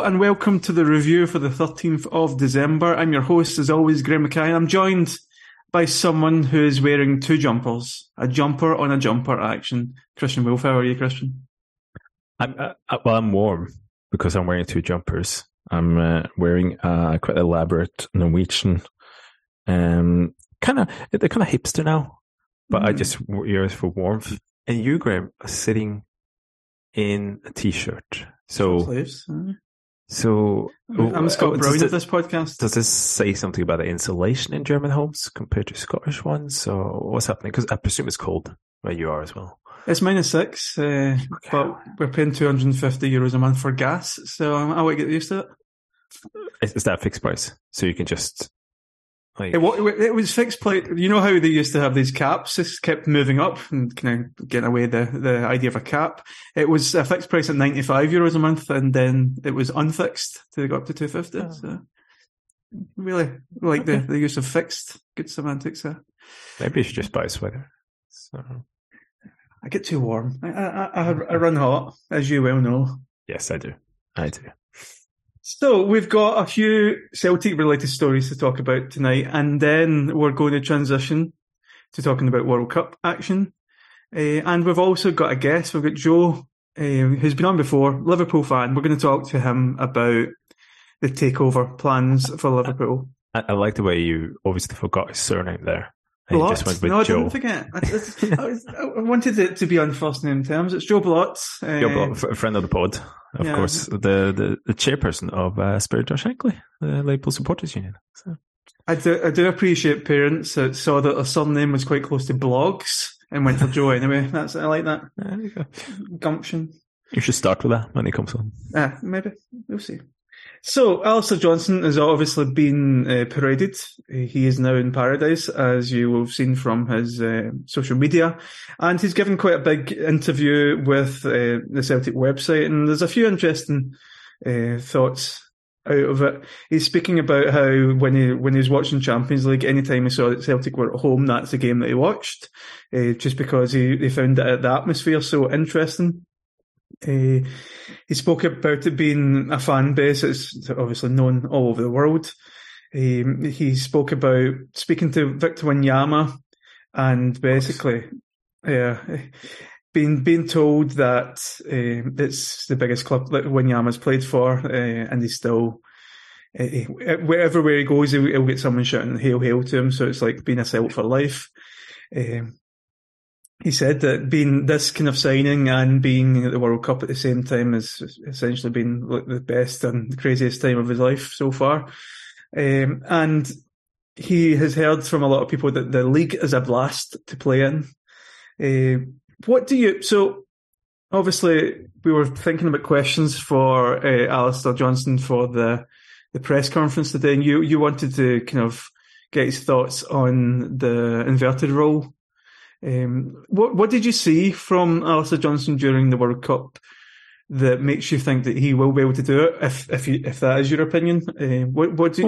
Hello and welcome to the review for the 13th of December. I'm your host, as always, Graeme McKay. I'm joined by someone who is wearing two jumpers, a jumper on a jumper action. Christian Wulff, how are you, Christian? I'm, uh, uh well, I'm warm because I'm wearing two jumpers. I'm uh, wearing a quite elaborate Norwegian, um, kind of, they're kind of hipster now, but mm. I just wear it for warmth. And you, Graeme, are sitting in a t-shirt. So, Slaves. So I'm Scott Brown of this podcast. Does this say something about the insulation in German homes compared to Scottish ones? So what's happening? Because I presume it's cold where you are as well. It's minus six, uh, okay. but we're paying 250 euros a month for gas, so I to get used to it. Is, is that fixed price? So you can just like, it, it, was fixed plate. You know how they used to have these caps? This kept moving up and kind of getting away the, the idea of a cap. It was a fixed price at 95 euros a month and then it was unfixed to go up to 250. Oh. So really like okay. the, the use of fixed. Good semantics there. Maybe you should just buy a sweater. So. I get too warm. I, I, I, I mm-hmm. run hot, as you well know. Yes, I do. I do. So we've got a few Celtic related stories to talk about tonight, and then we're going to transition to talking about World Cup action. Uh, and we've also got a guest. We've got Joe, uh, who's been on before, Liverpool fan. We're going to talk to him about the takeover plans for Liverpool. I, I like the way you obviously forgot his surname there. Blott? no, I Joe. didn't forget. I, I, was, I, wanted it to be on first name terms. It's Joe Blott. Uh, Joe Blott, a friend of the pod, of yeah. course. The, the, the chairperson of uh, Spirit of Shankly, the Liverpool Supporters Union. So. I do, I do appreciate parents that saw that a surname was quite close to blogs and went for Joe anyway. That's I like that. There you go. Gumption. You should start with that when he comes on. Yeah, maybe. We'll see. So, Alistair Johnston has obviously been uh, paraded. He is now in paradise, as you will have seen from his uh, social media. And he's given quite a big interview with uh, the Celtic website. And there's a few interesting uh, thoughts out of it. He's speaking about how when he when he was watching Champions League, anytime he saw that Celtic were at home, that's the game that he watched, uh, just because he, he found the atmosphere so interesting. Uh, he spoke about it being a fan base that's obviously known all over the world. Um, he spoke about speaking to Victor Wanyama and basically, yeah, being being told that uh, it's the biggest club that Wanyama's played for, uh, and he's still uh, wherever where he goes, he'll, he'll, get someone shouting "Hail, hail" to him. So it's like being a Celt for life. Um, he said that being this kind of signing and being at the World Cup at the same time has essentially been the best and craziest time of his life so far. Um, and he has heard from a lot of people that the league is a blast to play in. Uh, what do you, so obviously we were thinking about questions for uh, Alistair Johnston for the, the press conference today and you, you wanted to kind of get his thoughts on the inverted role um, what what did you see from Alistair Johnston during the World Cup that makes you think that he will be able to do it? If if you, if that is your opinion, uh, what what do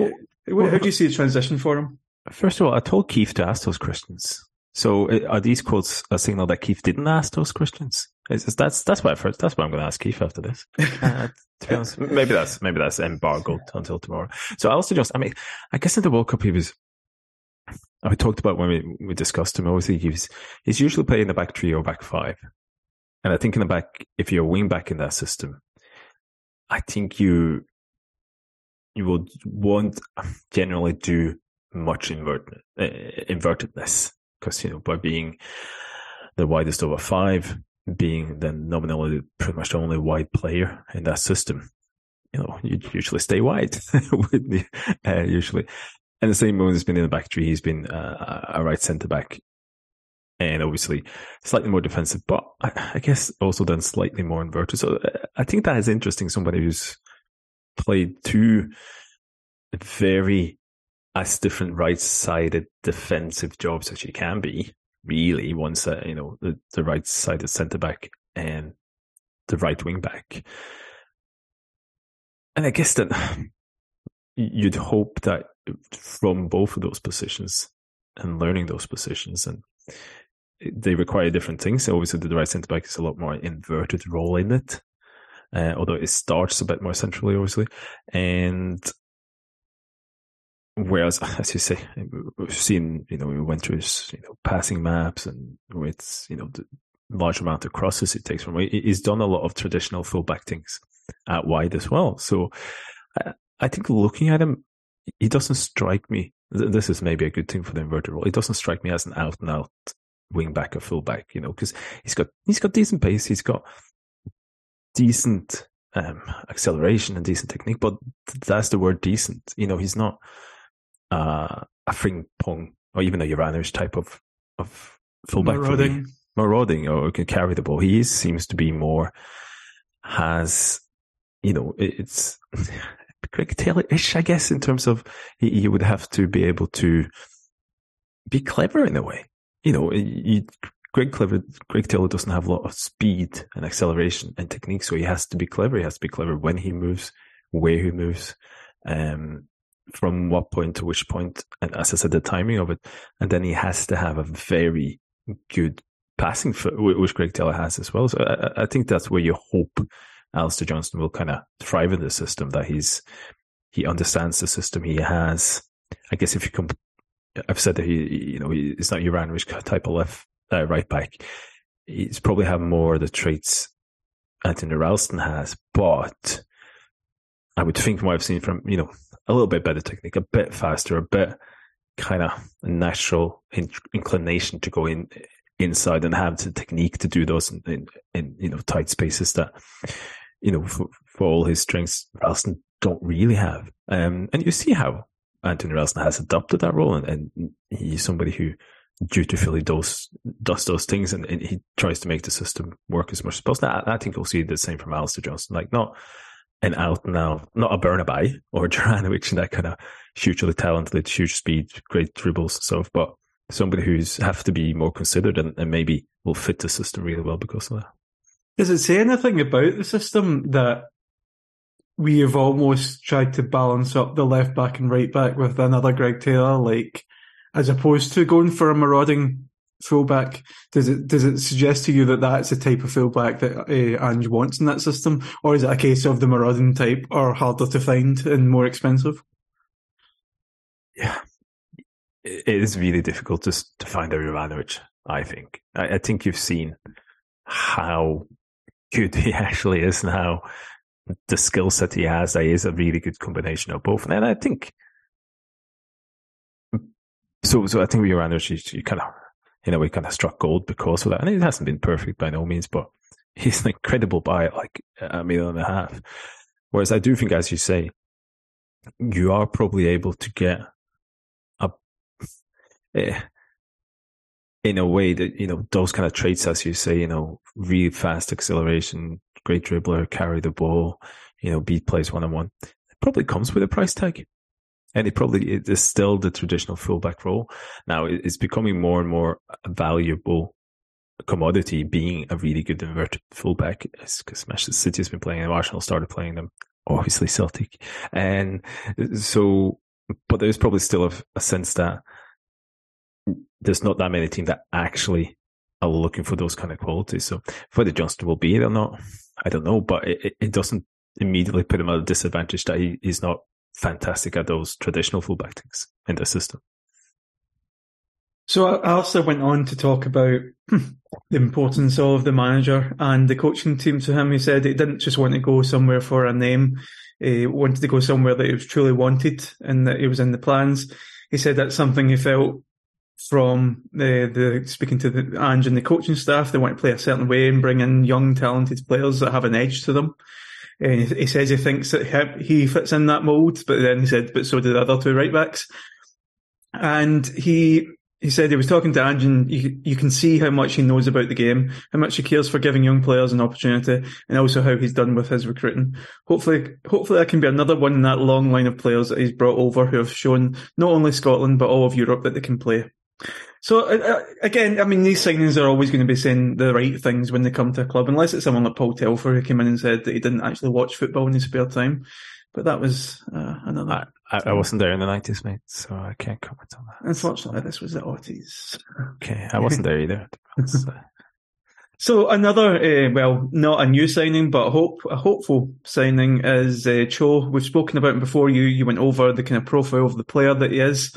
you, well, how do you see the transition for him? First of all, I told Keith to ask those questions. So uh, are these quotes a signal that Keith didn't ask those questions? That's that's what first that's what I'm going to ask Keith after this. Uh, to be honest, maybe that's maybe that's embargoed until tomorrow. So Alistair Johnston, I mean, I guess in the World Cup he was I talked about when we, we discussed him. Obviously, he's he's usually playing the back three or back five, and I think in the back, if you're a wing back in that system, I think you you will won't generally do much invert, uh, invertedness because you know by being the widest over five, being then nominally pretty much the only wide player in that system, you know, you usually stay wide, uh, usually. And the same moment he's been in the back three, he's been uh, a right centre back, and obviously slightly more defensive, but I, I, guess also done slightly more inverted. So uh, I think that is interesting. Somebody who's played two very as different right-sided defensive jobs as you can be. Really, once uh, you know the, the right-sided centre back and the right wing back, and I guess that you'd hope that from both of those positions and learning those positions and they require different things. Obviously, the right centre back is a lot more inverted role in it. uh, although it starts a bit more centrally, obviously. And whereas, as you say, we've seen, you know, we went through, you know, passing maps and with, you know, the large amount of crosses it takes from, he's done a lot of traditional fullback things at wide as well. So I, I think looking at him, he doesn't strike me. This is maybe a good thing for the inverted role. He doesn't strike me as an out and out wing back or full back, you know, because he's got he's got decent pace, he's got decent um, acceleration and decent technique, but that's the word decent. You know, he's not uh, a fring pong or even a Juranovic type of of fullback marauding. marauding or can carry the ball. He is, seems to be more has you know it's Taylor-ish, I guess, in terms of he, would have to be able to be clever in a way you know, you, Greg Clever, Greg Taylor doesn't have a lot of speed and acceleration and technique, so he has to be clever. He has to be clever when he moves, where he moves, um, from what point to which point, and as I said, the timing of it. And then he has to have a very good passing foot, which Greg Taylor has as well. So I, I think that's where you hope Alistair Johnston will kind of thrive in the system. That he's he understands the system. He has, I guess, if you come I've said that he, you know, he's not Juranovic type of left uh, right back. He's probably have more of the traits Anthony Ralston has, but I would think from what I've seen from, you know, a little bit better technique, a bit faster, a bit kind of natural in- inclination to go in inside and have the technique to do those in, in, in you know, tight spaces that, you know, for, for all his strengths, Ralston don't really have. Um, and you see how Anthony Ralston has adopted that role, and, and he's somebody who dutifully does does those things, and, and, he tries to make the system work as much as possible. I, I think you'll see the same from Alistair Johnston, like not an out now, not a Burnaby or Juranovic and that kind of hugely talented, huge speed, great dribbles and stuff, but somebody who's have to be more considered and, and maybe will fit the system really well because of that. Does it say anything about the system that we have almost tried to balance up the left back and right back with another Greg Taylor, like as opposed to going for a marauding fullback. Does it does it suggest to you that that's the type of fullback that uh, Ange wants in that system, or is it a case of the marauding type are harder to find and more expensive? Yeah, it is really difficult to to find a Juranovic. I think. I, I think you've seen how good he actually is now the skill set he has, that is a really good combination of both. And I think so. So I think we around you, you kind of, you know, we kind of struck gold because of that. And it hasn't been perfect by no means, but he's an incredible buy at like a million and a half. Whereas I do think, as you say, you are probably able to get a, eh, in a way that, you know, those kind of traits, as you say, you know, really fast acceleration, great dribbler, carry the ball, you know, beat plays one on one. It probably comes with a price tag. And it probably it is still the traditional fullback role. Now it's becoming more and more valuable commodity being a really good inverted fullback because Manchester City has been playing and Arsenal started playing them. Obviously Celtic. And so, but there's probably still a, a sense that there's not that many teams that actually are looking for those kind of qualities. So whether Johnston will be it or not, I don't know, but it, it doesn't immediately put him at a disadvantage that he, he's not fantastic at those traditional fullback things in the system. So I also went on to talk about the importance of the manager and the coaching team to him. He said he didn't just want to go somewhere for a name. He wanted to go somewhere that he was truly wanted and that he was in the plans. He said that's something he felt from the, the speaking to the Ange and the coaching staff. They want to play a certain way and bring in young, talented players that have an edge to them. And he says he thinks that he fits in that mould, but then he said, but so do the other two right backs. And he he said he was talking to Ange and you, you can see how much he knows about the game, how much he cares for giving young players an opportunity, and also how he's done with his recruiting. Hopefully, hopefully that can be another one in that long line of players that he's brought over who have shown not only Scotland but all of Europe that they can play. So uh, uh, again, I mean, these signings are always going to be saying the right things when they come to a club, unless it's someone like Paul Telfer who came in and said that he didn't actually watch football in his spare time. But that was uh, another. I, I, wasn't there in the nineties, mate, so I can't comment on that. Unfortunately, this was the Auties. Okay, I wasn't there either. So another, uh, well, not a new signing, but a hope a hopeful signing is uh, Cho. We've spoken about him before. You you went over the kind of profile of the player that he is.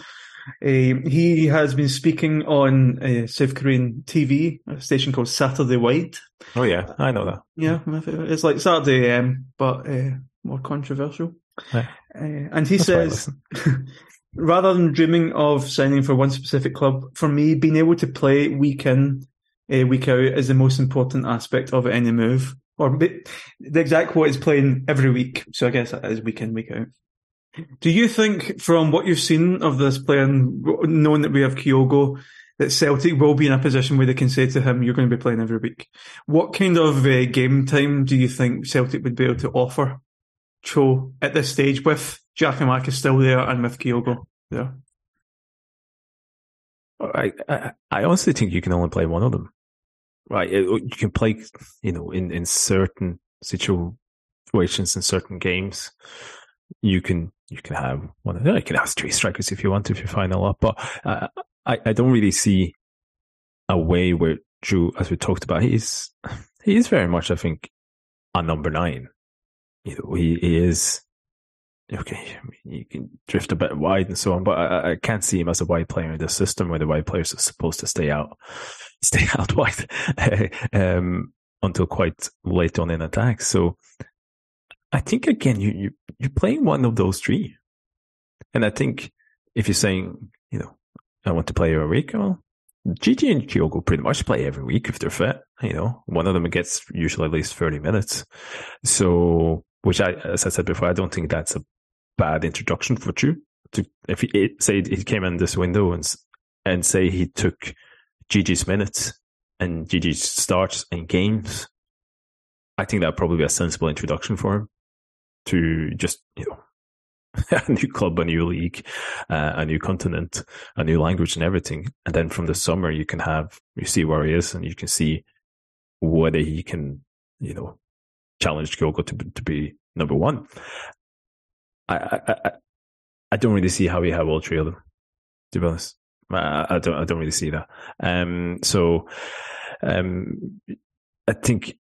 Uh, he has been speaking on a South Korean TV, a station called Saturday White. Oh yeah, I know that. Yeah, it's like Saturday AM, but uh, more controversial. Yeah. Uh, and he That's says, rather than dreaming of signing for one specific club, for me, being able to play week in, uh, week out is the most important aspect of any move. Or the exact quote is playing every week. So I guess that is week in, week out. Do you think, from what you've seen of this player, and knowing that we have Kyogo, that Celtic will be in a position where they can say to him, "You're going to be playing every week"? What kind of uh, game time do you think Celtic would be able to offer Cho at this stage with Giakoumakis still there and with Kyogo there? I, I, I honestly think you can only play one of them. Right, you can play, you know, in in certain situations in certain games, you can you can have one. You can have three strikers if you want if you final up, but uh, I I don't really see a way where Drew, as we talked about, he's he is very much I think a number nine. You know, he, he is okay. You can drift a bit wide and so on, but I, I can't see him as a wide player in the system where the wide players are supposed to stay out, stay out wide um, until quite late on in attack. So I think again, you, you, you're playing one of those three. And I think if you're saying, you know, I want to play every week, well, Gigi and Kyogo pretty much play every week if they're fit. You know, one of them gets usually at least 30 minutes. So, which I, as I said before, I don't think that's a bad introduction for Cho. To, if he, say he came in this window and, and say he took Gigi's minutes and Gigi starts and games, I think that'd probably be a sensible introduction for him to just, you know, a new club, a new league, uh, a new continent, a new language and everything. And then from the summer, you can have, you see where he is and you can see whether he can, you know, challenge Kyogo to, to be number one. I, I, I, don't really see how we have all three of them, to be honest. I, I don't, I don't really see that. Um, so, um, I think,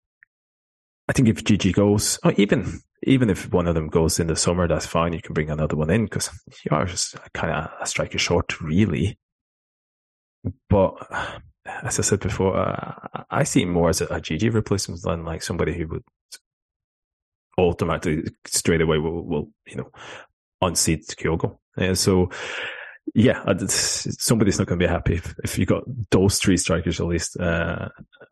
I think if Gigi goes, or even even if one of them goes in the summer, that's fine. You can bring another one in because you are just kind of a striker short, really. But as I said before, uh, I see more as a, a GG replacement than like somebody who would automatically straight away will, will you know unseat Kyogo. And so, yeah, somebody's not going to be happy if, if you got those three strikers at least uh,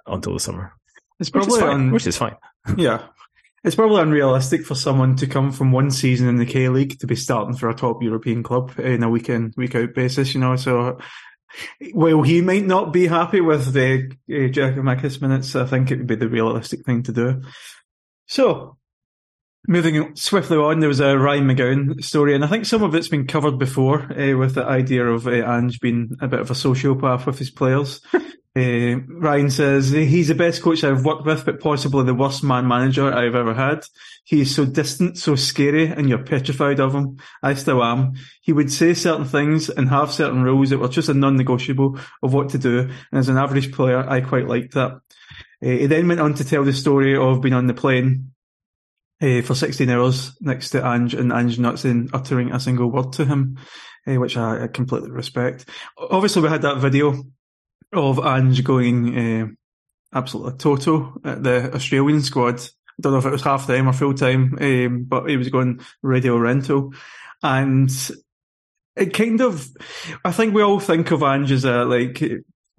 until the summer. It's probably which is fine. which is fine. Yeah, it's probably unrealistic for someone to come from one season in the K League to be starting for a top European club in a week in, week out basis, you know. So, while he might not be happy with the uh, Giakoumakis minutes, I think it would be the realistic thing to do. So, moving swiftly on, there was a Ryan McGowan story, and I think some of it's been covered before uh, with the idea of uh, Ange being a bit of a sociopath with his players. Uh, Ryan says he's the best coach I've worked with, but possibly the worst man manager I've ever had. He is so distant, so scary, and you're petrified of him. I still am. He would say certain things and have certain rules that were just a non-negotiable of what to do. And as an average player, I quite liked that. Uh, he then went on to tell the story of being on the plane uh, for 16 hours next to Ange and Ange not saying, uttering a single word to him, uh, which I, I completely respect. Obviously, we had that video of Ange going uh, absolutely toto at the Australian squad. I don't know if it was half time or full time, but he was going radio rental. And it kind of, I think we all think of Ange as a, like,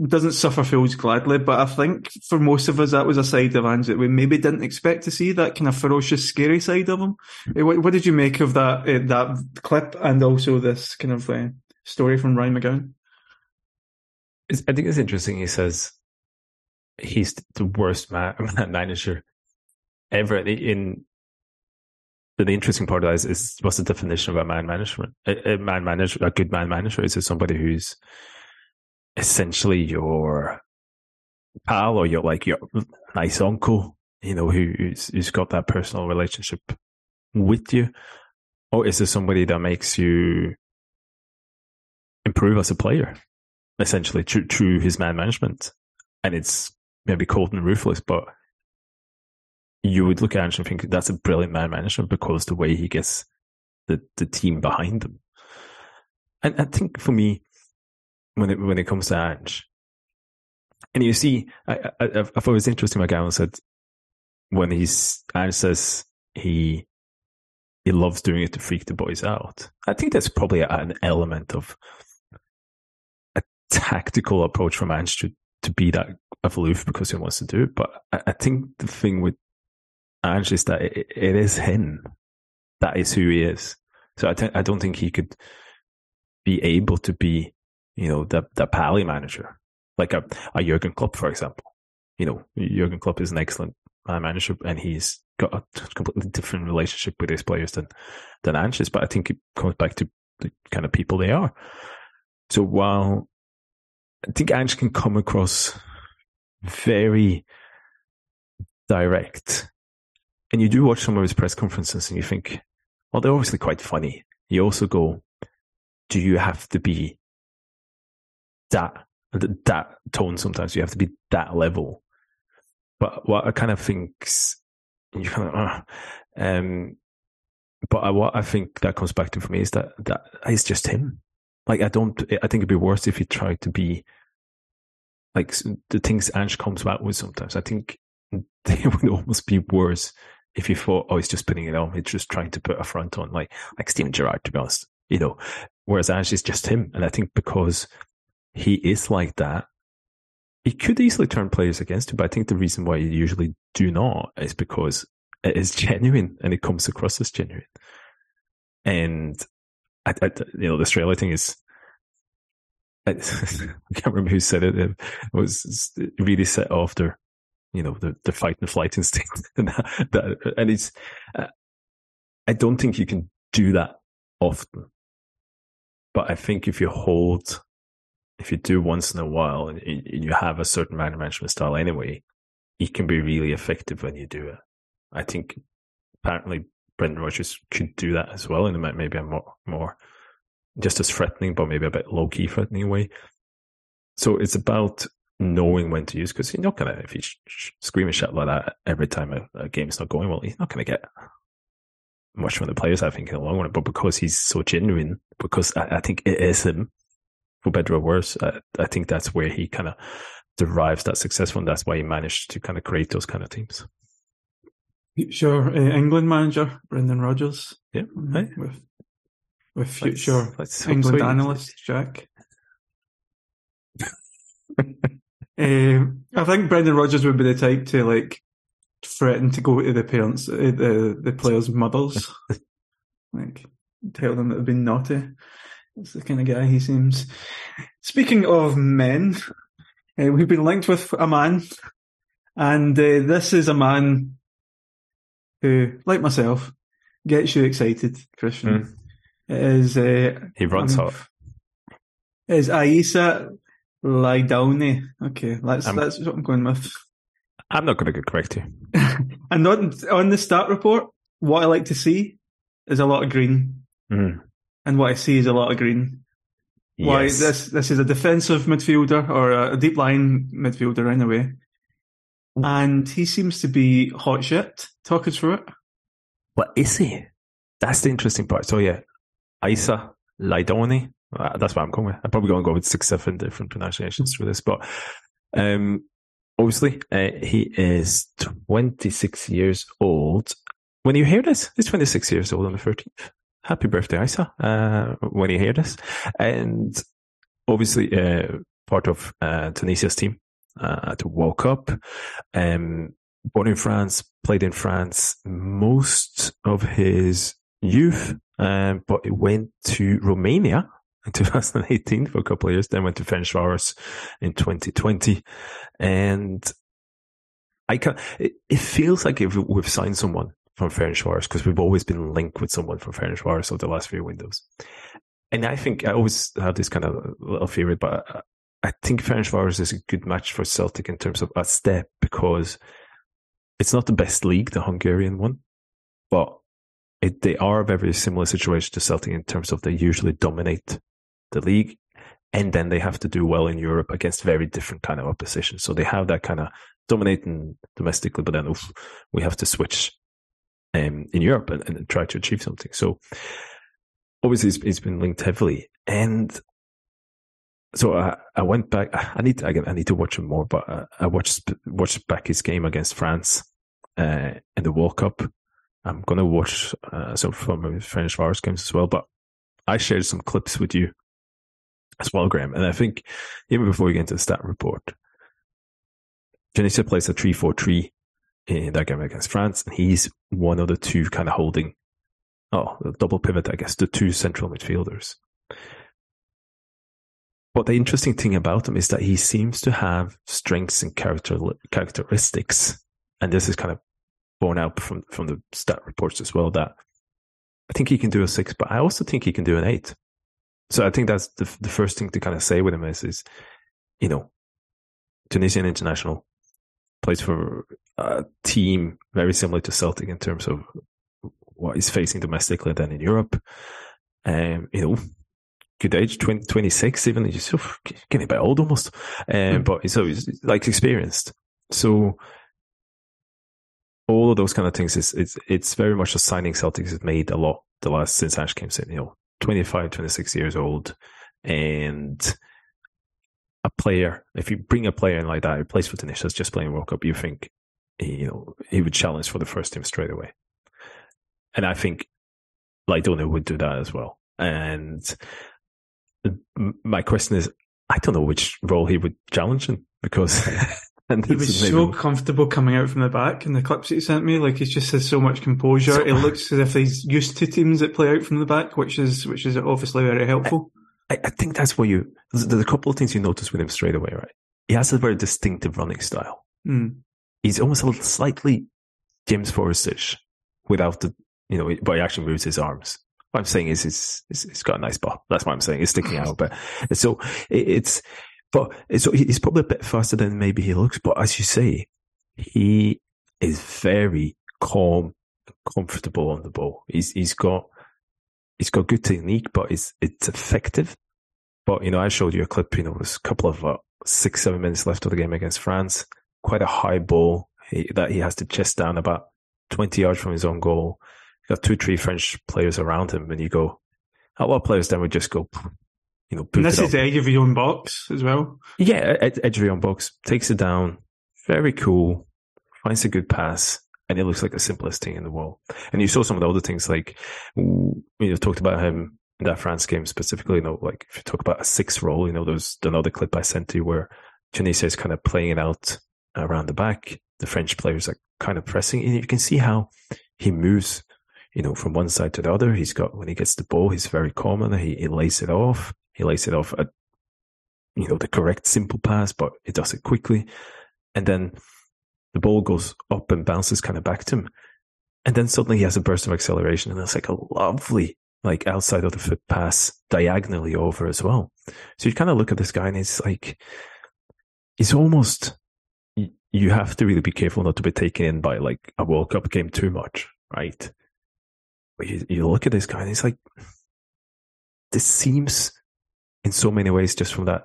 doesn't suffer fools gladly, but I think for most of us that was a side of Ange that we maybe didn't expect to see that kind of ferocious, scary side of him. Uh, what, what did you make of that uh, that clip and also this kind of uh, story from Ryan McGowan? I think it's interesting. He says he's the worst man, manager ever. In the interesting part of that is, is what's the definition of a man management? A, a man manager, a good man manager, is it somebody who's essentially your pal or your like your nice uncle, you know, who, who's who's got that personal relationship with you, or is it somebody that makes you improve as a player? essentially through, through his man management. And it's maybe cold and ruthless, but you would look at Ange and think that's a brilliant man management because the way he gets the, the team behind him. And I think for me, when it when it comes to Ange, and you see, I, I, I thought it was interesting. What Gavin said when he's Ange says he he loves doing it to freak the boys out. I think that's probably an element of a tactical approach from Ange to to be that aloof because he wants to do it. But I, I think the thing with Ange is that it, it is him. That is who he is. So I, I don't think he could be able to be, you know, the the pally manager like a, a Jurgen Klopp, for example. You know, Jurgen Klopp is an excellent manager, and he's got a completely different relationship with his players than than Ange is. But I think it comes back to the kind of people they are. So while I think Ange can come across very direct, and you do watch some of his press conferences, and you think, well, they're obviously quite funny. You also go, do you have to be that that tone sometimes you have to be that level. But what i kind of think you kind of uh, um but I, what i think that comes back to for me is that that is just him. Like i don't i think it'd be worse if he tried to be like the things Ange comes back with sometimes. I think they would almost be worse if you thought oh he's just putting it on he's just trying to put a front on like like steven gerrard to be honest you know? Whereas Ange is just him. And i think because he is like that, he could easily turn players against him. But I think the reason why you usually do not is because it is genuine and it comes across as genuine. And I, I you know, the Australia thing is, I, I, can't remember who said it. It was really set off their, you know, the, the fight and flight instinct. and, that, and it's, uh, I don't think you can do that often. But I think if you hold if you do once in a while and you have a certain man management style anyway, it can be really effective when you do it. I think apparently Brendan Rodgers could do that as well, and maybe a more, more just as threatening, but maybe a bit low key threatening way. So it's about knowing when to use because you're not gonna if you scream and shout like that every time a, a game's not going well, he's not gonna get much from the players. I think in the long run, but because he's so genuine, because I, I think it is him for better or worse. I, I think that's where he kind of derives that success from. That's why he managed to kind of create those kind of teams. Future uh, England manager Brendan Rodgers. Yeah, right. with with future let's, let's England analyst Jack. uh, I think Brendan Rodgers would be the type to like threaten to go to the parents, uh, the the players' mothers, like tell them that they've been naughty. That's the kind of guy he seems. Speaking of men, uh, we've been linked with a man, and uh, this is a man who, like myself, gets you excited, Christian. Mm. It is. Uh, he runs um, hot. Is Aissa Laidouni. Okay, that's I'm, that's what I'm going with. I'm not going to get correct you. and not on the stat report, what I like to see is a lot of green. Mm and what I see is a lot of green. Yes. Why this this is a defensive midfielder or a deep line midfielder anyway, and he seems to be hot shit. Talk us through it. What is he? That's the interesting part. So yeah, Aissa Laidouni. Uh, that's what I'm going with. I'm probably going to go with six, seven different pronunciations for this, but um, obviously uh, he is 26 years old. When you hear this, he's 26 years old on the 13th happy birthday, Isa, uh, when you hear this. And obviously, uh, part of uh, Tunisia's team uh, to World Cup. Um, born in France, played in France most of his youth, um, but he went to Romania in 2018 for a couple of years, then went to Ferencváros in 2020. And I can, it, it feels like if we've signed someone from Ferencváros because we've always been linked with someone from Ferencváros over the last few windows. And I think I always have this kind of little theory, but I think Ferencváros is a good match for Celtic in terms of a step because it's not the best league, the Hungarian one, but it, they are a very similar situation to Celtic in terms of they usually dominate the league and then they have to do well in Europe against very different kind of opposition. So they have that kind of dominating domestically, but then oof, we have to switch um, in Europe and, and, try to achieve something. So obviously it's, it's been linked heavily, and so I, I went back. I need to, again, I need to watch him more, but uh, I watched watched back his game against France uh, in the World Cup. I'm gonna watch uh, some from Ferencváros games as well, but I shared some clips with you as well, Graeme. And I think even before we get into the stat report, Tunisia plays a 3 4 3 in that game against France, and he's one of the two kind of holding, oh, double pivot, I guess, the two central midfielders. But the interesting thing about him is that he seems to have strengths and character characteristics, and this is kind of borne out from from the stat reports as well. That I think he can do a six, but I also think he can do an eight. So I think that's the the first thing to kind of say with him is is you know Tunisian international plays for a team very similar to Celtic in terms of what he's facing domestically than in Europe. Um, you know, good age, 20, 26 even. He's so getting a bit old almost. Um, mm. But he's always like experienced. So all of those kind of things is it's it's very much a signing Celtics has made a lot the last since Ash came in. You know, 25, 26 years old, and a player. If you bring a player in like that who plays for Tunisia, just playing World Cup, you think you know he would challenge for the first team straight away. And I think Laidouni would do that as well. And my question is, I don't know which role he would challenge in because And he was so comfortable coming out from the back in the clips that he sent me. Like he just has so much composure. So, it looks as if he's used to teams that play out from the back, which is which is obviously very helpful. I, I think that's where you. There's a couple of things you notice with him straight away, right? He has a very distinctive running style. Mm. He's almost a little slightly James Forrestish without the, you know, but he actually moves his arms. What I'm saying is, it's, it's, it's got a nice ball. That's what I'm saying. It's sticking out, but so it, it's but so he's probably a bit faster than maybe he looks. But as you say, he is very calm, comfortable on the ball. He's he's got he's got good technique, but it's it's effective. But you know, I showed you a clip. You know, it was a couple of uh, six seven minutes left of the game against France. Quite a high ball he, that he has to chest down about twenty yards from his own goal. got two three French players around him, and you go. A lot of players then would just go you know, and this is the edge of your own box as well. Yeah, edge of your own box takes it down. Very cool. Finds a good pass, and it looks like the simplest thing in the world. And you saw some of the other things, like you know, talked about him in that France game specifically. You know, like if you talk about a six role, you know, there's another clip I sent you where Tunisia is kind of playing it out around the back. The French players are kind of pressing, and you can see how he moves you know, from one side to the other. He's got, when he gets the ball, he's very calm and he, he lays it off. He lays it off at, you know, the correct simple pass, but he does it quickly. And then the ball goes up and bounces kind of back to him. And then suddenly he has a burst of acceleration and it's like a lovely, like outside of the foot pass diagonally over as well. So you kind of look at this guy and it's like, it's almost, you have to really be careful not to be taken in by like a World Cup game too much, right? But you, you look at this guy and he's like, this seems in so many ways just from that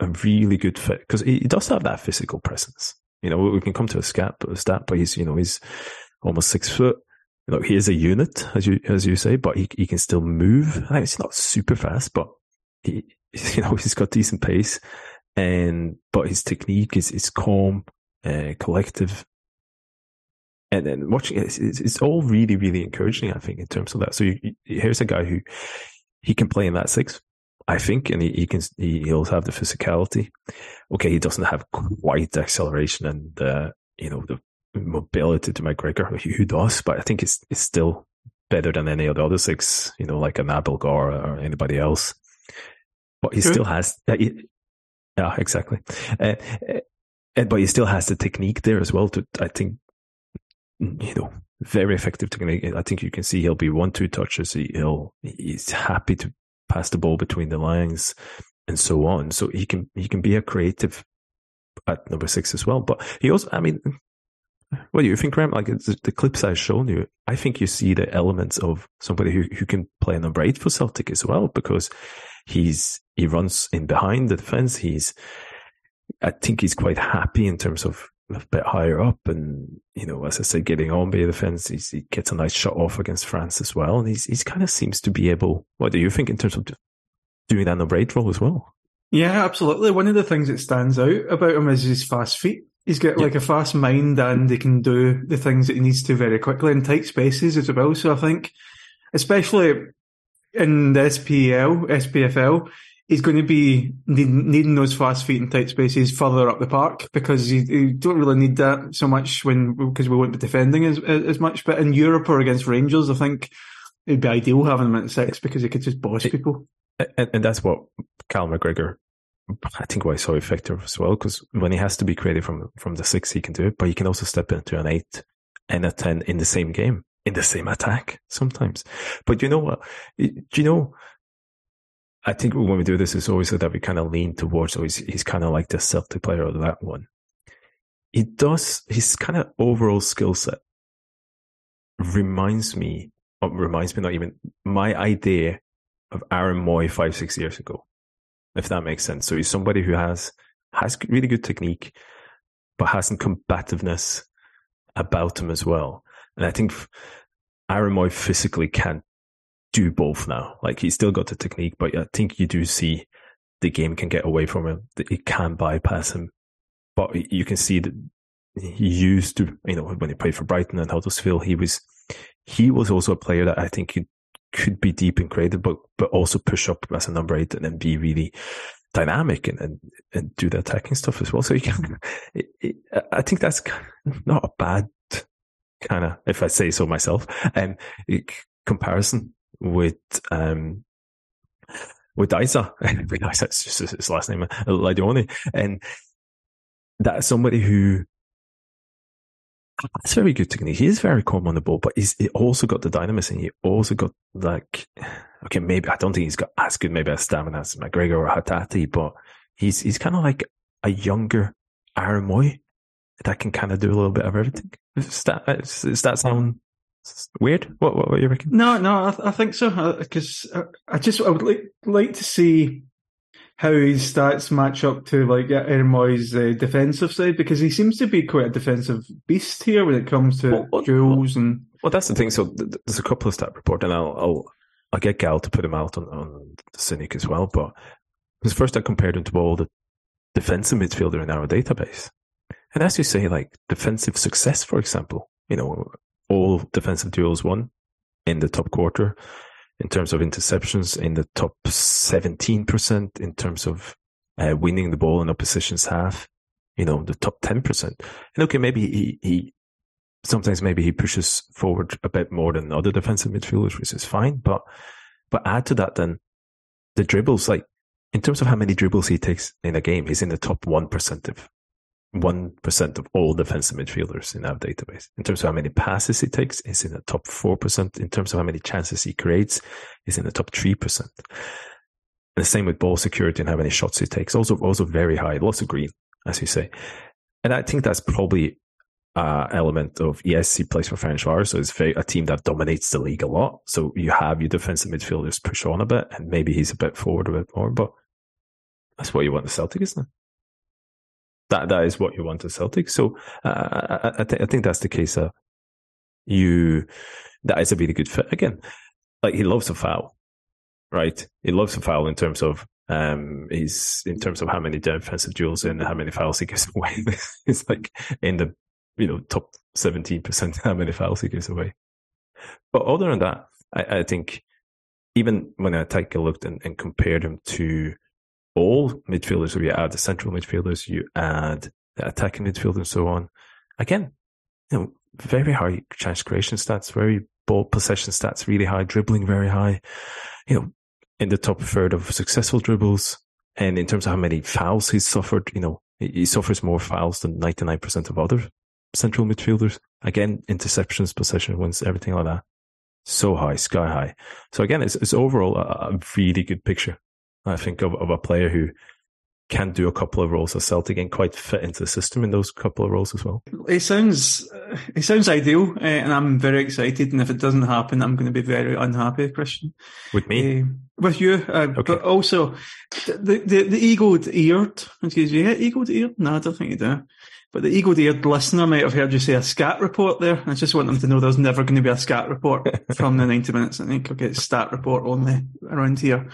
a really good fit because he, does have that physical presence. You know, we can come to a stat, a stat, but he's you know he's almost six foot. You know, he is a unit, as you as you say, but he he can still move. I mean, he's not super fast, but he you know he's got decent pace, and but his technique is is calm, uh, collective, and then watching it, it's, it's, all really really encouraging. I think in terms of that. So you, you, here's a guy who he can play in that six I think, and he, he can he, he'll have the physicality. Okay, he doesn't have quite the acceleration and uh, you know the mobility to McGregor, who does, but I think it's it's still better than any of the other six. You know, like a Nabil or anybody else. But he still has. He, yeah, exactly. Uh, uh, but he still has the technique there as well. To I think, you know, very effective technique. I think you can see he'll be one two touches. He, will he's happy to pass the ball between the lines and so on. So he can he can be a creative at number six as well. But he also, I mean, Do you think, Graeme? Like the, clips I've shown you, I think you see the elements of somebody who, who can play number eight for Celtic as well, because he's he runs in behind the defense. He's I think he's quite happy in terms of a bit higher up, and you know, as I said, getting on by the he's, he gets a nice shot off against France as well, and he's he's kind of seems to be able. What do you think in terms of doing that number eight role as well? Yeah, absolutely. One of the things that stands out about him is his fast feet. He's got like a fast mind and he can do the things that he needs to very quickly in tight spaces as well. So I think, especially in the SPL, SPFL, he's going to be needing, needing those fast feet in tight spaces further up the park because you, you don't really need that so much when because we won't be defending as as much. But in Europe or against Rangers, I think it'd be ideal having him at six because he could just boss people. And, and that's what Cal McGregor I think why so effective as well, because when he has to be creative from from the six, he can do it, but he can also step into an eight and a ten in the same game, in the same attack sometimes. But you know what? Do you know? I think when we do this, it's always that we kind of lean towards. So he's he's kind of like the Celtic player of that one. He does his kind of overall skill set reminds me, reminds me not even my idea of Aaron Mooy five six years ago if that makes sense. So he's somebody who has has really good technique, but has some combativeness about him as well. And I think Aaron Mooy physically can't do both now. Like he's still got the technique, but I think you do see the game can get away from him. That it can bypass him, but you can see that he used to, you know, when he played for Brighton and Huddersfield, he was he was also a player that I think could could be deep and creative, but but also push up as a number eight and then be really dynamic and and, and do the attacking stuff as well. So you can, it, it, I think that's not a bad kind of, if I say so myself, um, comparison with um with Isa. That's just his last name, Laidouni, and that's somebody who it's very good technique. He is very calm on the ball, but he's he also got the dynamism. He also got like, okay, maybe I don't think he's got as good maybe as stamina as McGregor or Hatate, but he's he's kind of like a younger Aaron Mooy that can kind of do a little bit of everything. Does that, uh, does that sound weird? What what, what you reckon? No, no, I, I think so uh, because I, uh, I, just I would like like to see how his stats match up to like Aaron Mooy's uh, defensive side because he seems to be quite a defensive beast here when it comes to well, well, duels and. Well, that's the thing. So th- there's a couple of stat report, and I'll I'll, I'll get Gal to put him out on, on the Cynic as well. But because first I compared him to all the defensive midfielder in our database, and as you say, like defensive success, for example, you know, all defensive duels won in the top quarter in terms of interceptions in the top 17% in terms of uh, winning the ball in opposition's half, you know, the top 10%. And okay, maybe he, he, sometimes maybe he pushes forward a bit more than other defensive midfielders, which is fine. But, but add to that then the dribbles, like in terms of how many dribbles he takes in a game, he's in the top 1% of 1% of all defensive midfielders in our database. In terms of how many passes he takes, he's in the top 4%. In terms of how many chances he creates, he's in the top 3%. And the same with ball security and how many shots he takes. Also, also very high, lots of green, as you say. And I think that's probably uh, element of yes, he plays for Ferencváros, so it's very, a team that dominates the league a lot. So you have your defensive midfielders push on a bit, and maybe he's a bit forward a bit more, but that's what you want the Celtic, isn't it? That that is what you want to Celtic. So uh, I, I, th- I think that's the case. Uh, you that is a really good fit again. Like he loves a foul, right? He loves a foul in terms of um he's in terms of how many defensive duels and how many fouls he gives away. it's like in the you know top seventeen percent how many fouls he gives away. But other than that, I, I think even when I take a look and, and compared him to all midfielders. So you add the central midfielders, you add the attacking midfield and so on. Again, you know, very high chance creation stats, very ball possession stats, really high, dribbling very high. You know, in the top third of successful dribbles. And in terms of how many fouls he's suffered, you know, he suffers more fouls than 99% of other central midfielders. Again, interceptions, possession wins, everything like that. So high, sky high. So again, it's, it's overall a, a really good picture I think of, of a player who can do a couple of roles at Celtic and quite fit into the system in those couple of roles as well. It sounds it sounds ideal, uh, and I'm very excited. And if it doesn't happen, I'm going to be very unhappy, Christian. With me, uh, with you, uh, okay. but also the the, the eagled eared. Excuse me, yeah, eagled eared. No, I don't think you do. But the eagled eared listener might have heard you say a scat report there. I just want them to know there's never going to be a scat report from the 90 minutes. I think I'll get stat report only around here.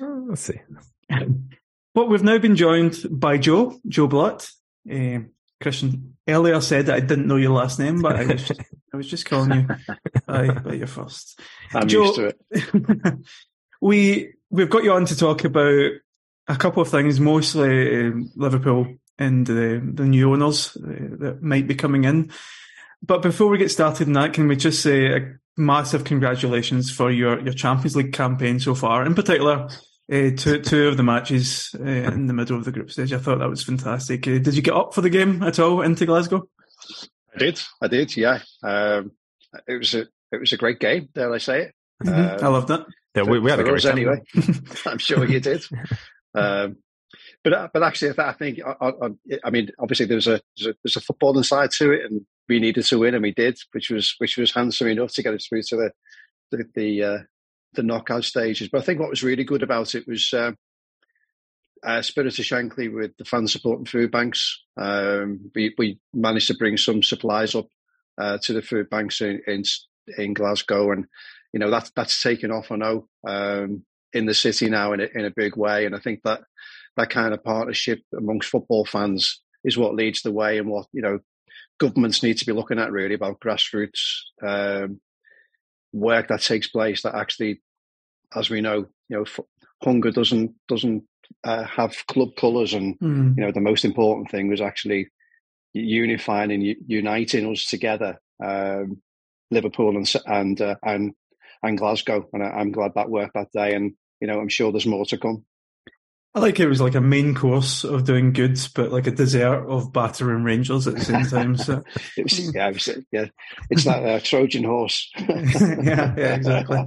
Let's see. But we've now been joined by Joe, Joe Blott. Uh, Christian, earlier said that I didn't know your last name, but I was, I was just calling you by, by your first. I'm Joe, used to it. we, we've got you on to talk about a couple of things, mostly uh, Liverpool and the, the new owners uh, that might be coming in. But before we get started on that, can we just say a massive congratulations for your, your Champions League campaign so far, in particular uh, two two of the matches uh, in the middle of the group stage. I thought that was fantastic. Uh, did you get up for the game at all into Glasgow? I did. I did. Yeah. Um, it was a it was a great game. Dare I say it? Mm-hmm. Um, I loved it. Yeah, we, we had a great time. anyway. I'm sure you did. Um, but but actually, I think I, I, I, mean, obviously, there's a, there's a a footballing side to it, and we needed to win, and we did, which was which was handsome enough to get us through to the the, the uh, the knockout stages. But I think what was really good about it was uh, uh, Spirit of Shankly with the fan support and food banks. Um, we, we managed to bring some supplies up uh, to the food banks in, in, in Glasgow, and you know that's that's taken off. I know um, in the city now in a, in a big way, and I think that that kind of partnership amongst football fans is what leads the way, and what you know governments need to be looking at really about grassroots um, work that takes place that actually, as we know, you know, f- hunger doesn't doesn't uh, have club colours, and mm. you know the most important thing was actually unifying and u- uniting us together, um, Liverpool and and uh, and and Glasgow, and I, am glad that worked that day, and you know I'm sure there's more to come. I like it was like a main course of doing goods, but like a dessert of battering Rangers at the same time. So it was, yeah, it was, yeah, it's like a Trojan horse. yeah, yeah, exactly.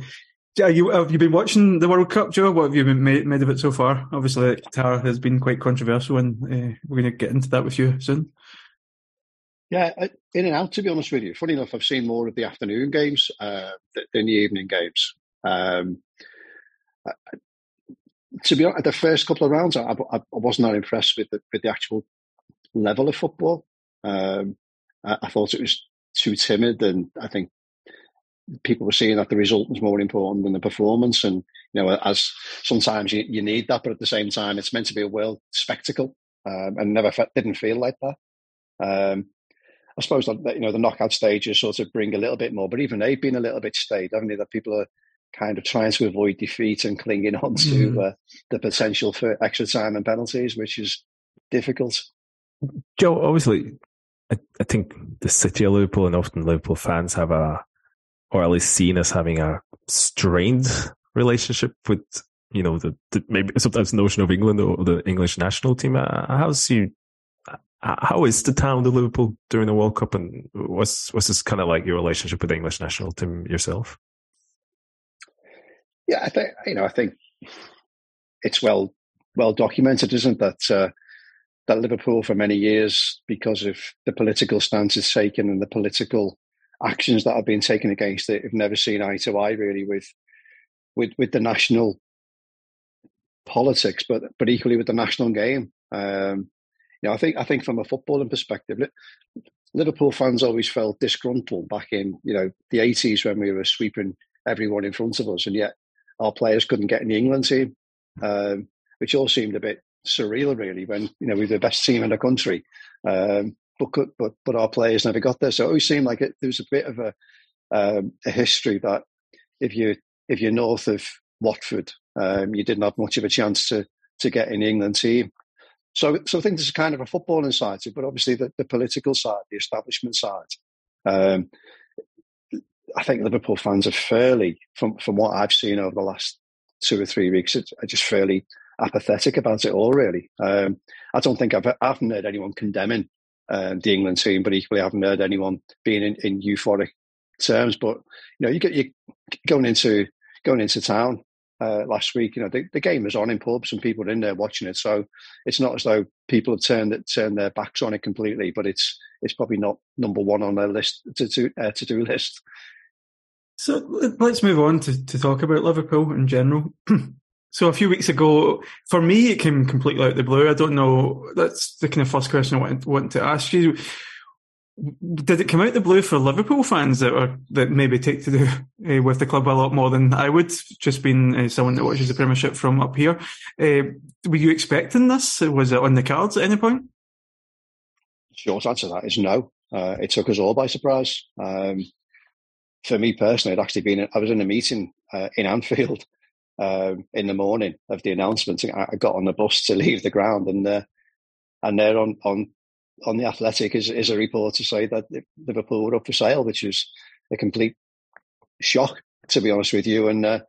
Yeah, you have you been watching the World Cup, Joe? What have you been made, made of it so far? Obviously, Qatar has been quite controversial, and uh, we're going to get into that with you soon. Yeah, in and out. To be honest with you, funny enough, I've seen more of the afternoon games uh, than the evening games. Um, to be honest, the first couple of rounds, I, I, I wasn't that impressed with the, with the actual level of football. Um, I, I, thought it was too timid, and I think people were seeing that the result was more important than the performance. And you know, as sometimes you, you need that, but at the same time, it's meant to be a world spectacle, um, and never fe- didn't feel like that. Um, I suppose that you know the knockout stages sort of bring a little bit more, but even they've been a little bit stayed, haven't they? That people are kind of trying to avoid defeat and clinging on to mm. uh, the potential for extra time and penalties, which is difficult. Joe, obviously, I, I, think the city of Liverpool and often Liverpool fans have a, or at least seen as having a strained relationship with, you know, the, the maybe sometimes the notion of England or the English national team. Uh, how's you? How is the town of Liverpool during the World Cup, and what's what's this kind of like your relationship with the English national team yourself? Yeah, I think you know. I think it's well well documented, isn't that? Uh, that Liverpool for many years, because of the political stances taken and the political actions that have been taken against it, have never seen eye to eye really with with with the national politics, but but equally with the national game. Um, you know, I think I think from a footballing perspective, Liverpool fans always felt disgruntled back in you know the eighties when we were sweeping everyone in front of us, and yet our players couldn't get in the England team, um, which all seemed a bit surreal, really. When you know we were the best team in the country, um, but but but our players never got there. So it always seemed like it, there was a bit of a um, a history that if you if you're north of Watford, um, you didn't have much of a chance to to get in the England team. So, so I think there's a kind of a footballing side to it, but obviously the, the political side, the establishment side. Um, I think Liverpool fans are fairly, from from what I've seen over the last two or three weeks, are just fairly apathetic about it all. Really, um, I don't think I've I haven't heard anyone condemning um, the England team, but equally I haven't heard anyone being in, in euphoric terms. But you know, you get you going into going into town uh, last week. You know, the, the, game was on in pubs and people were in there watching it. So it's not as though people have turned turned their backs on it completely. But it's it's probably not number one on their list to to, uh, to do list. So let's move on to, to talk about Liverpool in general. so a few weeks ago, for me, it came completely out of the blue. I don't know. That's the kind of first question I want, want to ask you did it come out of the blue for Liverpool fans that are that maybe take to do uh, with the club a lot more than I would? Just being uh, someone that watches the Premiership from up here, uh, were you expecting this? Was it on the cards at any point? Short answer to that is no. it took us all by surprise. Um, for me personally, I'd actually been I was in a meeting in Anfield um, in the morning of the announcement. I got on the bus to leave the ground, and uh, and there on on on the Athletic is, is a report to say that Liverpool were up for sale, which was a complete shock, to be honest with you. And uh,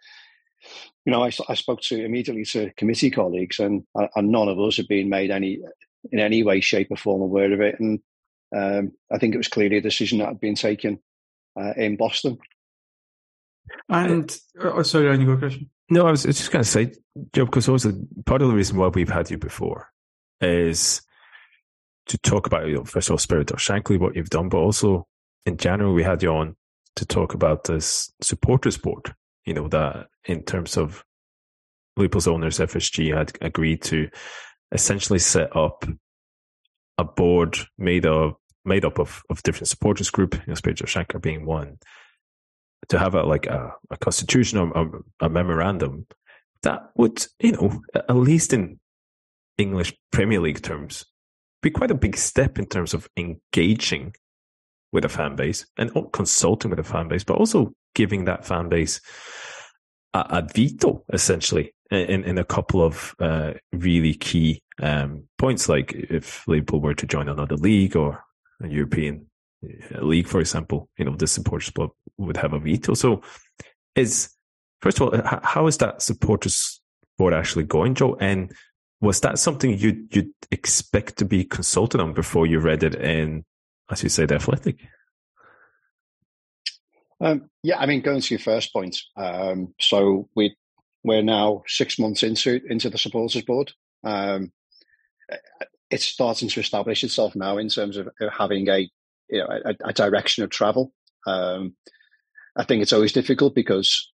you know, I, I, spoke to immediately to committee colleagues, and, and none of us had been made any in any way, shape, or form aware of it. And um, I think it was clearly a decision that had been taken uh, in Boston. And oh, sorry, on you go, Christian. No, I was just going to say, Joe, because also part of the reason why we've had you before is to talk about, you know, first of all, Spirit of Shankly, what you've done, but also in general, we had you on to talk about this supporters board, you know, that in terms of Liverpool's owners, FSG had agreed to essentially set up a board made of made up of, of different supporters group, you know, Spirit of Shankly being one, to have a like a, a constitution or a, a memorandum that would, you know, at least in English Premier League terms, be quite a big step in terms of engaging with a fan base and consulting with a fan base, but also giving that fan base a, a veto essentially in, in a couple of uh, really key um, points, like if Liverpool were to join another league or European uh, league, for example, you know, the supporters club would have a veto. So, is first of all, how is that supporters board actually going, Joe? And was that something you you'd expect to be consulted on before you read it in, as you say, the Athletic? Um, yeah, I mean, going to your first point, um, so we we're now six months into into the supporters board. Um, it's starting to establish itself now in terms of having a you know a, a direction of travel. Um, I think it's always difficult because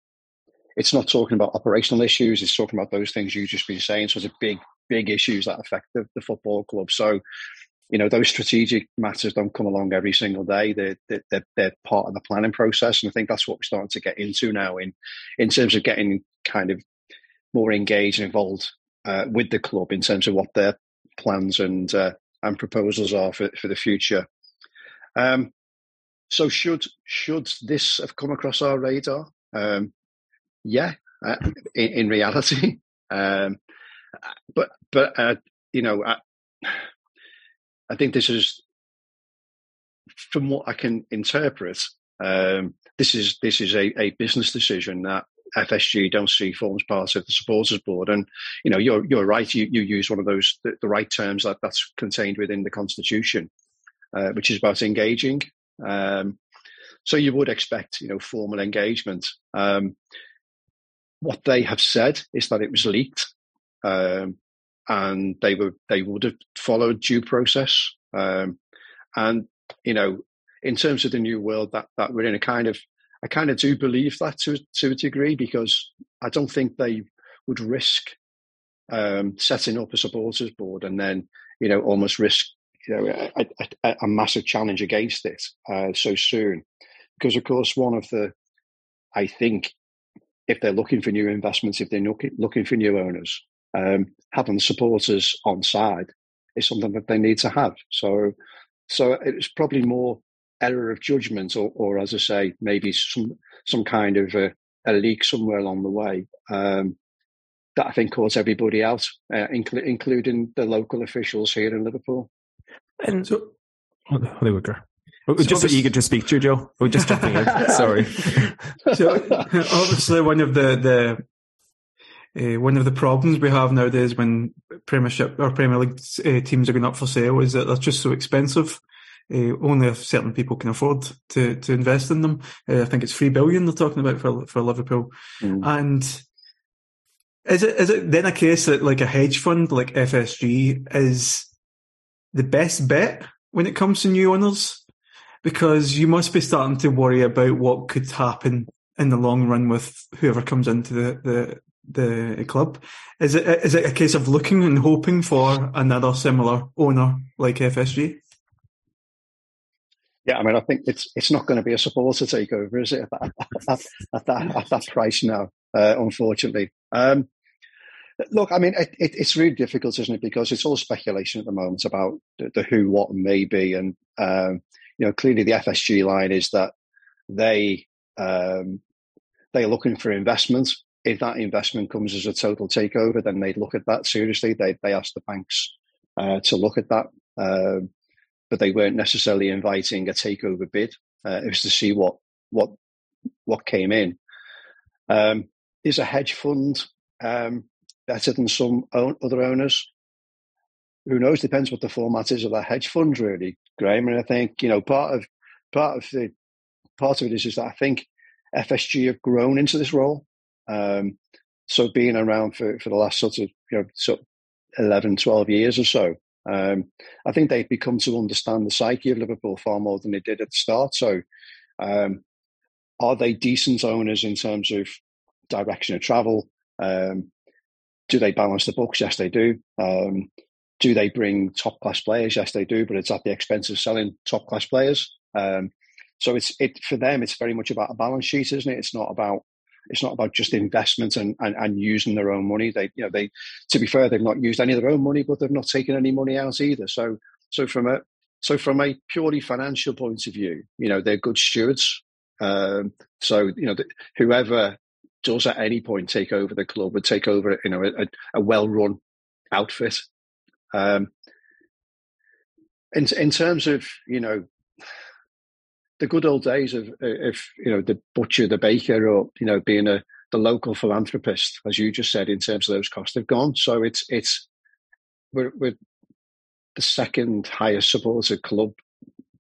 it's not talking about operational issues. It's talking about those things you've just been saying. So it's a big big issues that affect the, the football club. So, you know, those strategic matters don't come along every single day. They're, they're, they're part of the planning process. And I think that's what we're starting to get into now in, in terms of getting kind of more engaged and involved uh, with the club in terms of what their plans and, uh, and proposals are for, for the future. Um, so should, should this have come across our radar? Um, yeah, uh, in, in, reality, um, but but uh, you know, I, I, think this is from what I can interpret. Um, this is this is a, a business decision that FSG don't see forms part of the supporters board. And you know, you're you're right. You you use one of those the, the right terms that that's contained within the constitution, uh, which is about engaging. Um, so you would expect you know formal engagement. Um, what they have said is that it was leaked um, and they were they would have followed due process. Um, and you know, in terms of the new world that that we're in, a kind of I kind of do believe that to to a degree because I don't think they would risk um, setting up a supporters board and then you know almost risk you know a, a, a massive challenge against it uh, so soon because of course one of the I think if they're looking for new investments, if they're looking, for new owners, um, having supporters on side is something that they need to have. So, so it's probably more error of judgment, or, or as I say, maybe some some kind of a, a leak somewhere along the way um, that I think caught everybody out, uh, incl- including the local officials here in Liverpool. And so, Hollywood. We're so just so eager to speak to you, Joe. We're just jumping in. Sorry. so obviously, one of the the uh, one of the problems we have nowadays when Premiership or Premier League uh, teams are going up for sale is that they're just so expensive. Uh, only certain people can afford to to invest in them. I think it's three billion they're talking about for for Liverpool, mm. and Is it is it then a case that like a hedge fund like FSG is the best bet when it comes to new owners? Because you must be starting to worry about what could happen in the long run with whoever comes into the, the the club. Is it is it a case of looking and hoping for another similar owner like FSG? Yeah, I mean, I think it's it's not going to be a supporter takeover, is it? At that, at, at that, at that price now, uh, unfortunately. Um, look, I mean, it, it, it's really difficult, isn't it? Because it's all speculation at the moment about the, the who, what, and maybe. And um, you know, clearly the FSG line is that they um, they're looking for investment. If that investment comes as a total takeover, then they'd look at that seriously. They they ask the banks uh, to look at that. Um, but they weren't necessarily inviting a takeover bid. Uh, it was to see what what what came in. Um, is a hedge fund um, better than some own, other owners? Who knows? Depends what the format is of that hedge fund, really, Graeme. And I think you know part of part of the part of it is, is that I think FSG have grown into this role. Um, so being around for, for the last sort of you know sort of 11, 12 years or so, um, I think they've become to understand the psyche of Liverpool far more than they did at the start. So, um, are they decent owners in terms of direction of travel? Um, do they balance the books? Yes, they do. Um, do they bring top class players? Yes, they do, but it's at the expense of selling top class players. Um, so it's it for them. It's very much about a balance sheet, isn't it? It's not about it's not about just investment and, and, and using their own money. They, you know, they, to be fair, they've not used any of their own money, but they've not taken any money out either. So, so from a, so from a purely financial point of view, you know, they're good stewards. Um, so, you know, whoever does at any point take over the club would take over, you know, a, a well-run outfit. Um, in, in terms of, you know, the good old days of if you know the butcher, the baker, or you know being a the local philanthropist, as you just said, in terms of those costs have gone. So it's it's we're, we're the second highest supported club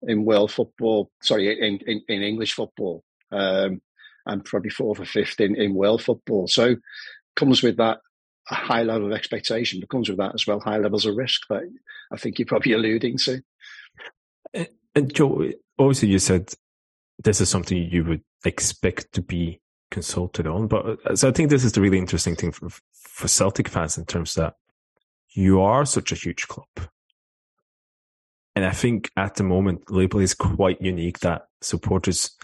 in world football. Sorry, in in, in English football, um, and probably fourth or fifth in, in world football. So comes with that a high level of expectation, but comes with that as well high levels of risk that I think you're probably alluding to. And Joe, obviously you said this is something you would expect to be consulted on, but uh, so I think this is the really interesting thing for, for Celtic fans in terms that you are such a huge club. And I think at the moment, Liverpool is quite unique that supporters,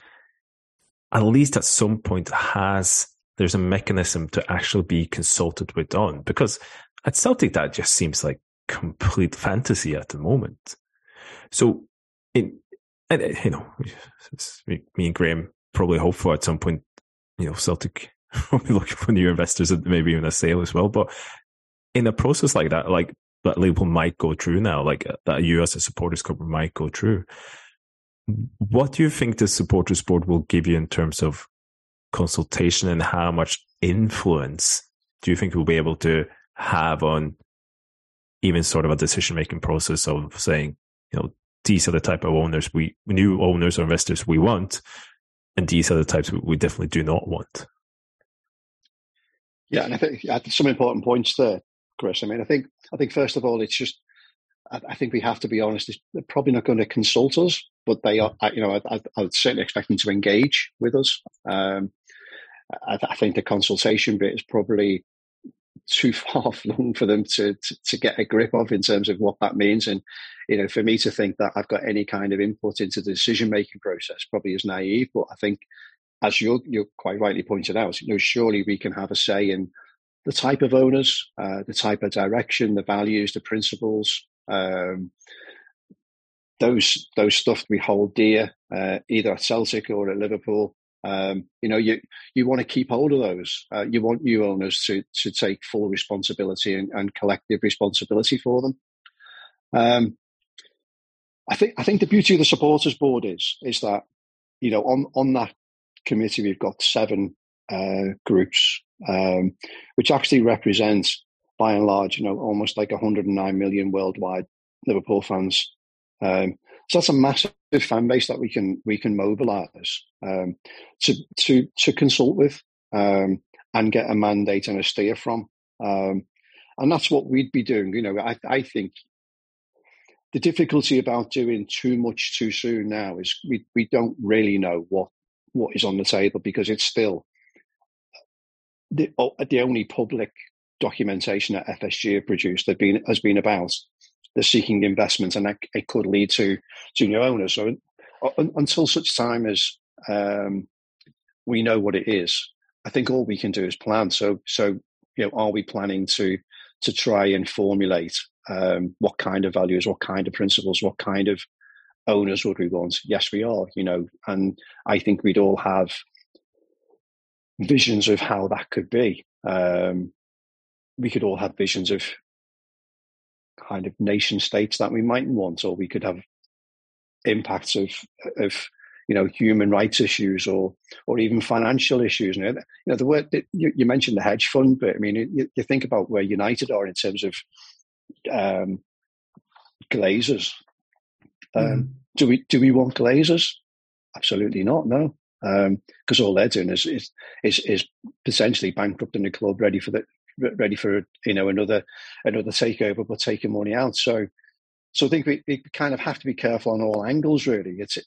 at least at some point, has there's a mechanism to actually be consulted with on because at Celtic that just seems like complete fantasy at the moment. So in and uh, you know, me and Graeme probably hope for at some point, you know, Celtic will be looking for new investors and maybe even a sale as well. But in a process like that, like that Liverpool might go through now, like uh, that you as a supporters club might go through. What do you think the supporters board will give you in terms of consultation and how much influence do you think we'll be able to have on even sort of a decision making process of saying, you know, these are the type of owners we new owners or investors we want, and these are the types we definitely do not want. Yeah, and I think some important points there, Chris. I mean, I think I think first of all, it's just I, I think we have to be honest. They're probably not going to consult us, but they are. You know, I, I would certainly expect them to engage with us. Um, I, I, think the consultation bit is probably too far flung for them to, to, to get a grip of in terms of what that means. And you know, for me to think that I've got any kind of input into the decision making process probably is naive. But I think, as you you quite rightly pointed out, you know, surely we can have a say in the type of owners, uh, the type of direction, the values, the principles. Um, those those stuff we hold dear, uh, either at Celtic or at Liverpool. Um, you know, you you want to keep hold of those. Uh, you want new owners to to take full responsibility and, and collective responsibility for them. Um, I think I think the beauty of the supporters board is is that you know on on that committee we've got seven uh, groups um, which actually represents by and large you know almost like 109 million worldwide Liverpool fans. Um, so that's a massive fan base that we can we can mobilise um, to to to consult with. Um, and get a mandate and a steer from. Um, and that's what we'd be doing. You know, I, I think the difficulty about doing too much too soon now is we, we don't really know what what is on the table because it's still the the only public documentation that FSG have produced have been has been about the seeking investment and that it could lead to junior owners. So until such time as um, we know what it is, I think all we can do is plan. So so you know, are we planning to to try and formulate um, what kind of values, what kind of principles, what kind of owners would we want? Yes, we are, you know, and I think we'd all have visions of how that could be. Um, we could all have visions of kind of nation states that we might want, or we could have impacts of of you know human rights issues or or even financial issues. You know, you know the word you, you, mentioned the hedge fund, but I mean, you, you, think about where United are in terms of um, glazers. Um, mm. Do we do we want glazers? Absolutely not. No, because um, all they're doing is, is is is potentially bankrupting the club, ready for the ready for you know another another takeover, but taking money out. So so I think we, we kind of have to be careful on all angles. Really, it's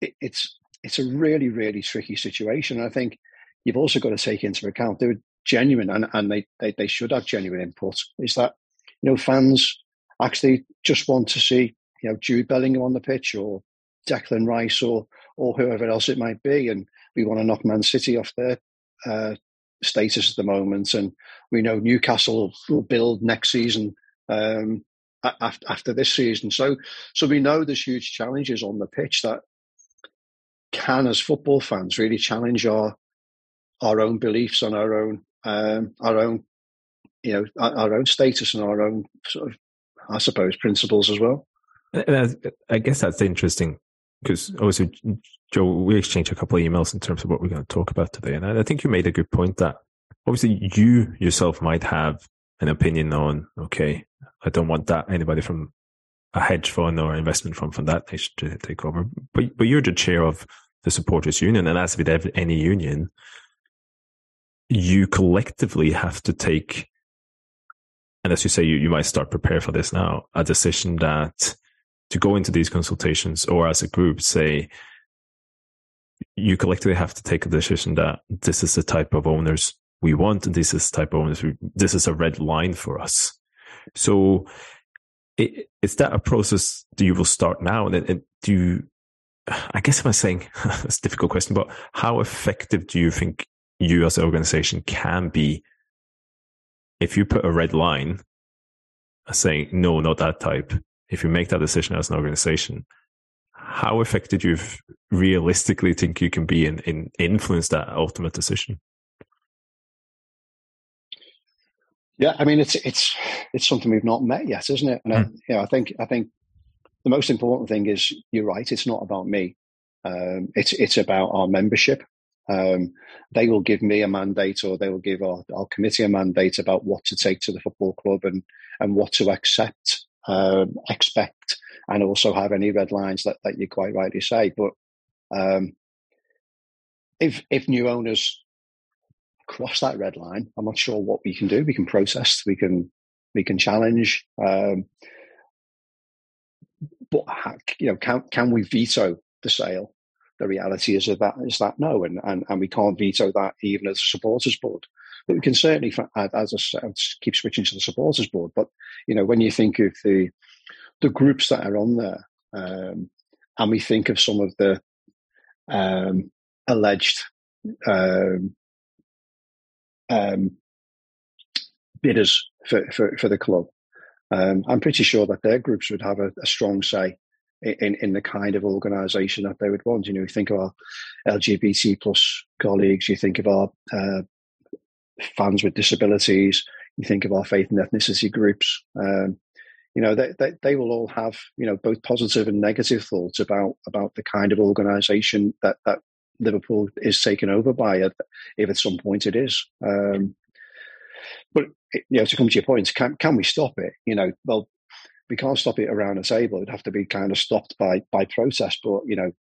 it, it's it's a really really tricky situation. And I think you've also got to take into account they're genuine and, and they, they they should have genuine input. Is that you know fans actually just want to see you know Jude Bellingham on the pitch or Declan Rice or or whoever else it might be, and we want to knock Man City off their uh, status at the moment, and we know Newcastle will build next season um, after, after this season. So, so we know there's huge challenges on the pitch that can, as football fans, really challenge our our own beliefs on our own um, our own you know our, own status and our own sort of I suppose principles as well. I guess that's interesting because obviously, Joe, we exchanged a couple of emails in terms of what we're going to talk about today, and I think you made a good point that obviously you yourself might have an opinion on okay, I don't want that anybody from a hedge fund or investment fund from that nation to take over, but but you're the chair of the supporters union, and as with any union, you collectively have to take, and as you say, you, you might start prepare for this now, a decision that to go into these consultations or as a group say you collectively have to take a decision that this is the type of owners we want and this is the type of owners we, this is a red line for us. So it, is that a process that you will start now? And, and do you i guess i'm saying it's a difficult question but how effective do you think you as an organization can be if you put a red line saying no not that type if you make that decision as an organization, how effective do you realistically think you can be in, in influence that ultimate decision? Yeah, I mean it's it's it's something we've not met yet, isn't it? And mm. I, hmm. you know, I think I think the most important thing is you're right. It's not about me. Um, it's it's about our membership. Um, they will give me a mandate, or they will give our, our committee a mandate about what to take to the football club and and what to accept um, expect and also have any red lines that, that you quite rightly say. But um, if if new owners cross that red line, I'm not sure what we can do. We can protest, we can we can challenge, um, but you know, can can we veto the sale? The reality is that is that no, and, and and we can't veto that even as a supporters board. But we can certainly, as I keep switching to the supporters board. But you know, when you think of the the groups that are on there, um, and we think of some of the um, alleged um, um bidders for, for, for, the club, um, I'm pretty sure that their groups would have a, a strong say in, in the kind of organisation that they would want. You know, you think of our LGBT plus colleagues, you think of our uh, fans with disabilities. You think of our faith and ethnicity groups. Um, you know, they, they, they, will all have, you know, both positive and negative thoughts about, about the kind of organisation that, that Liverpool is taken over by, if at some point it is. Um, but, you know, to come to your point, can, can we stop it? You know, well, we can't stop it around a table. It'd have to be kind of stopped by, by protest. But, you know,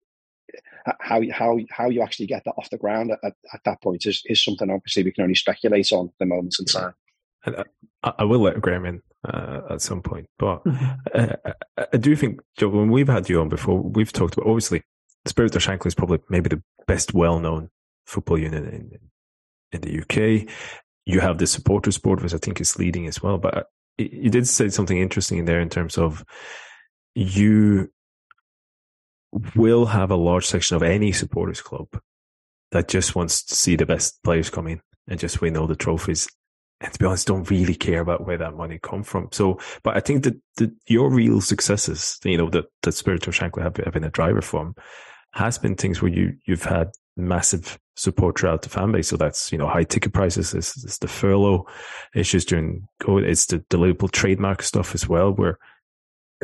how how how you actually get that off the ground at, at that point is, is something obviously we can only speculate on at the moment in time. I, I, will let Graeme in uh, at some point, but mm-hmm. uh, I, I do think Joe, when we've had you on before, we've talked about obviously the Spirit of Shankly is probably maybe the best well-known football unit in in the UK. You have the supporters board, which I think is leading as well. But you did say something interesting in there in terms of you will have a large section of any supporters club that just wants to see the best players come in and just win all the trophies. And to be honest, don't really care about where that money come from. So, but I think that, that your real successes, you know, that, that Spirit of Shankly have, have been a driver from has been things where you, you've had massive support throughout the fan base. So that's, you know, high ticket prices. It's, it's the furlough issues during COVID. It's the, Liverpool trademark stuff as well, where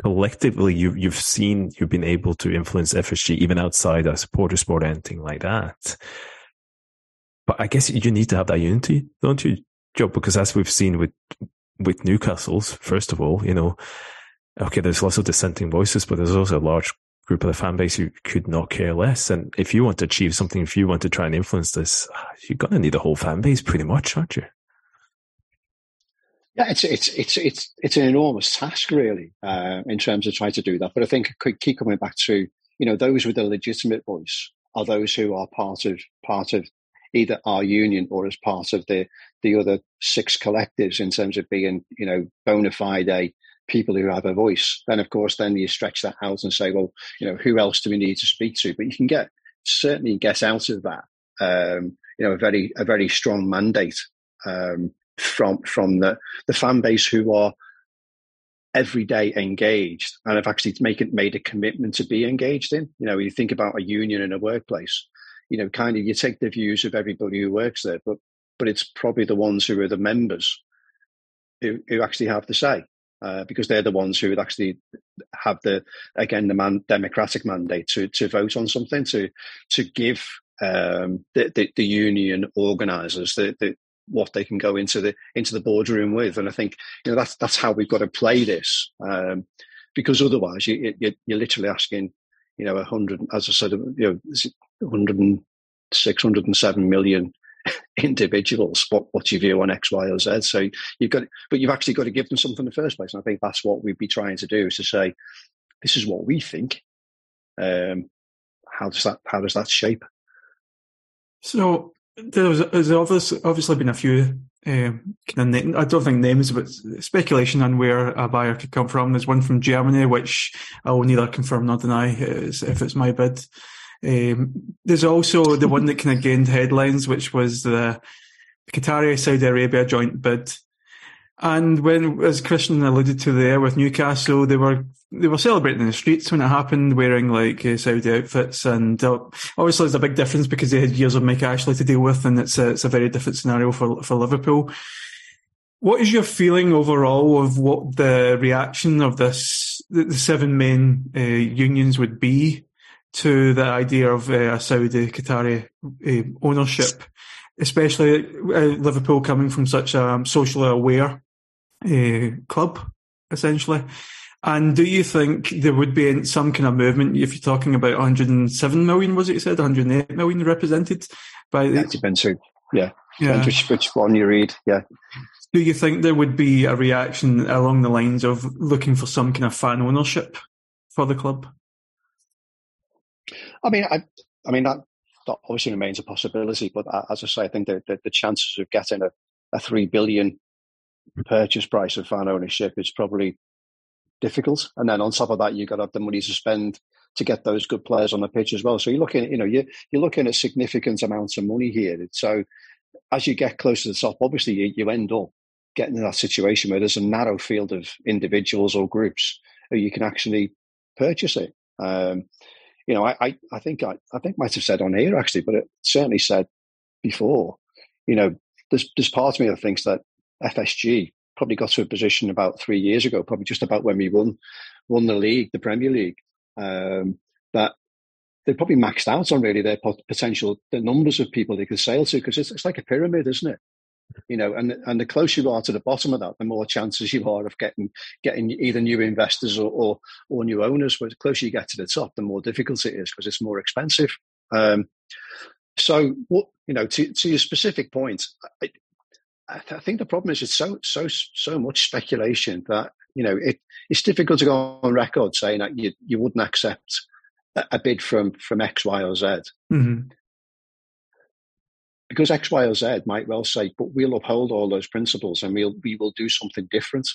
collectively you, you've seen, you've been able to influence FSG even outside a supporters board, anything like that. But I guess you need to have that unity, don't you, Joe? Because as we've seen with, with Newcastle's, first of all, you know, okay, there's lots of dissenting voices, but there's also a large group of the fan base who could not care less. And if you want to achieve something, if you want to try and influence this, you're going to need a whole fan base pretty much, aren't you? Yeah, it's it's it's it's it's an enormous task, really, uh, in terms of trying to do that. But I think I keep coming back to you know those with a legitimate voice are those who are part of part of either our union or as part of the the other six collectives in terms of being you know bona fide people who have a voice. Then, of course, then you stretch that out and say, well, you know, who else do we need to speak to? But you can get certainly get out of that, um, you know, a very a very strong mandate um, from from the the fan base who are every day engaged and have actually make it made a commitment to be engaged in. You know, you think about a union in a workplace, you know, kind of you take the views of everybody who works there, but but it's probably the ones who are the members who, who actually have the say uh, because they're the ones who would actually have the again the man, democratic mandate to to vote on something to to give um, the, the, the union organisers the, the what they can go into the into the boardroom with, and I think you know that's that's how we've got to play this um, because otherwise you, you, you're literally asking you know a hundred as I said you know 106, 107 million individuals what, what's your view on X, Y, or Z. So you've got, but you've actually got to give them something in the first place. And I think that's what we'd be trying to do is to say, this is what we think. Um, how does that how does that shape? So there's there's obviously been a few um, kind of I don't think names, but speculation on where a buyer could come from. There's one from Germany, which I will neither confirm nor deny if it's my bid. Um, there's also the one that kind of gained headlines, which was the Qatari Saudi Arabia joint bid. And when, as Christian alluded to there with Newcastle, they were they were celebrating in the streets when it happened, wearing like uh, Saudi outfits, and uh, obviously there's a big difference because they had years of Mike Ashley to deal with, and it's a, it's a very different scenario for for Liverpool. What is your feeling overall of what the reaction of this the, seven main uh, unions would be to the idea of uh, a Saudi Qatari uh, ownership, especially uh, Liverpool coming from such a socially aware uh, club, essentially. And do you think there would be some kind of movement if you're talking about 107 million, was it you said, 108 million represented by the. That depends who, yeah. yeah. Which, which one you read, yeah. Do you think there would be a reaction along the lines of looking for some kind of fan ownership for the club? I mean, I, I mean that, that obviously remains a possibility, but as I say, I think that the, the, chances of getting a, a three billion purchase price of fan ownership is probably difficult. And then on top of that, you've got to have the money to spend to get those good players on the pitch as well. So you're looking, you know, you're, you're looking at significant amounts of money here. So as you get closer to the top, obviously you, you end up getting in that situation where there's a narrow field of individuals or groups who you can actually purchase it. Um, you know, I, I, I think I, I think might have said on here actually, but it certainly said before. You know, there's there's part of me that thinks that FSG probably got to a position about three years ago, probably just about when we won won the league, the Premier League, um, that they probably maxed out on really their potential, the numbers of people they could sell to, because it's, it's like a pyramid, isn't it? You know, and and the closer you are to the bottom of that, the more chances you are of getting getting either new investors or or, or new owners. But the closer you get to the top, the more difficult it is because it's more expensive. Um, so, what you know, to, to your specific point, I, I, think the problem is it's so so so much speculation that you know it, it's difficult to go on record saying that you you wouldn't accept a, bid from from X, Y, or Z. Mm-hmm. Because X, Y, or Z might well say, but we'll uphold all those principles and we'll we will do something different.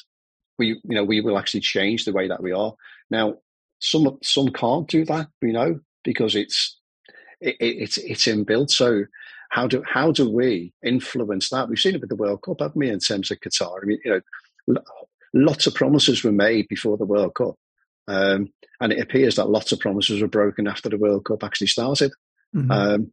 We you know we will actually change the way that we are now. Some some can't do that, you know, because it's it, it's it's inbuilt. So how do how do we influence that? We've seen it with the World Cup, haven't we? In terms of Qatar, I mean, you know, lots of promises were made before the World Cup, um, and it appears that lots of promises were broken after the World Cup actually started. Mm-hmm. Um,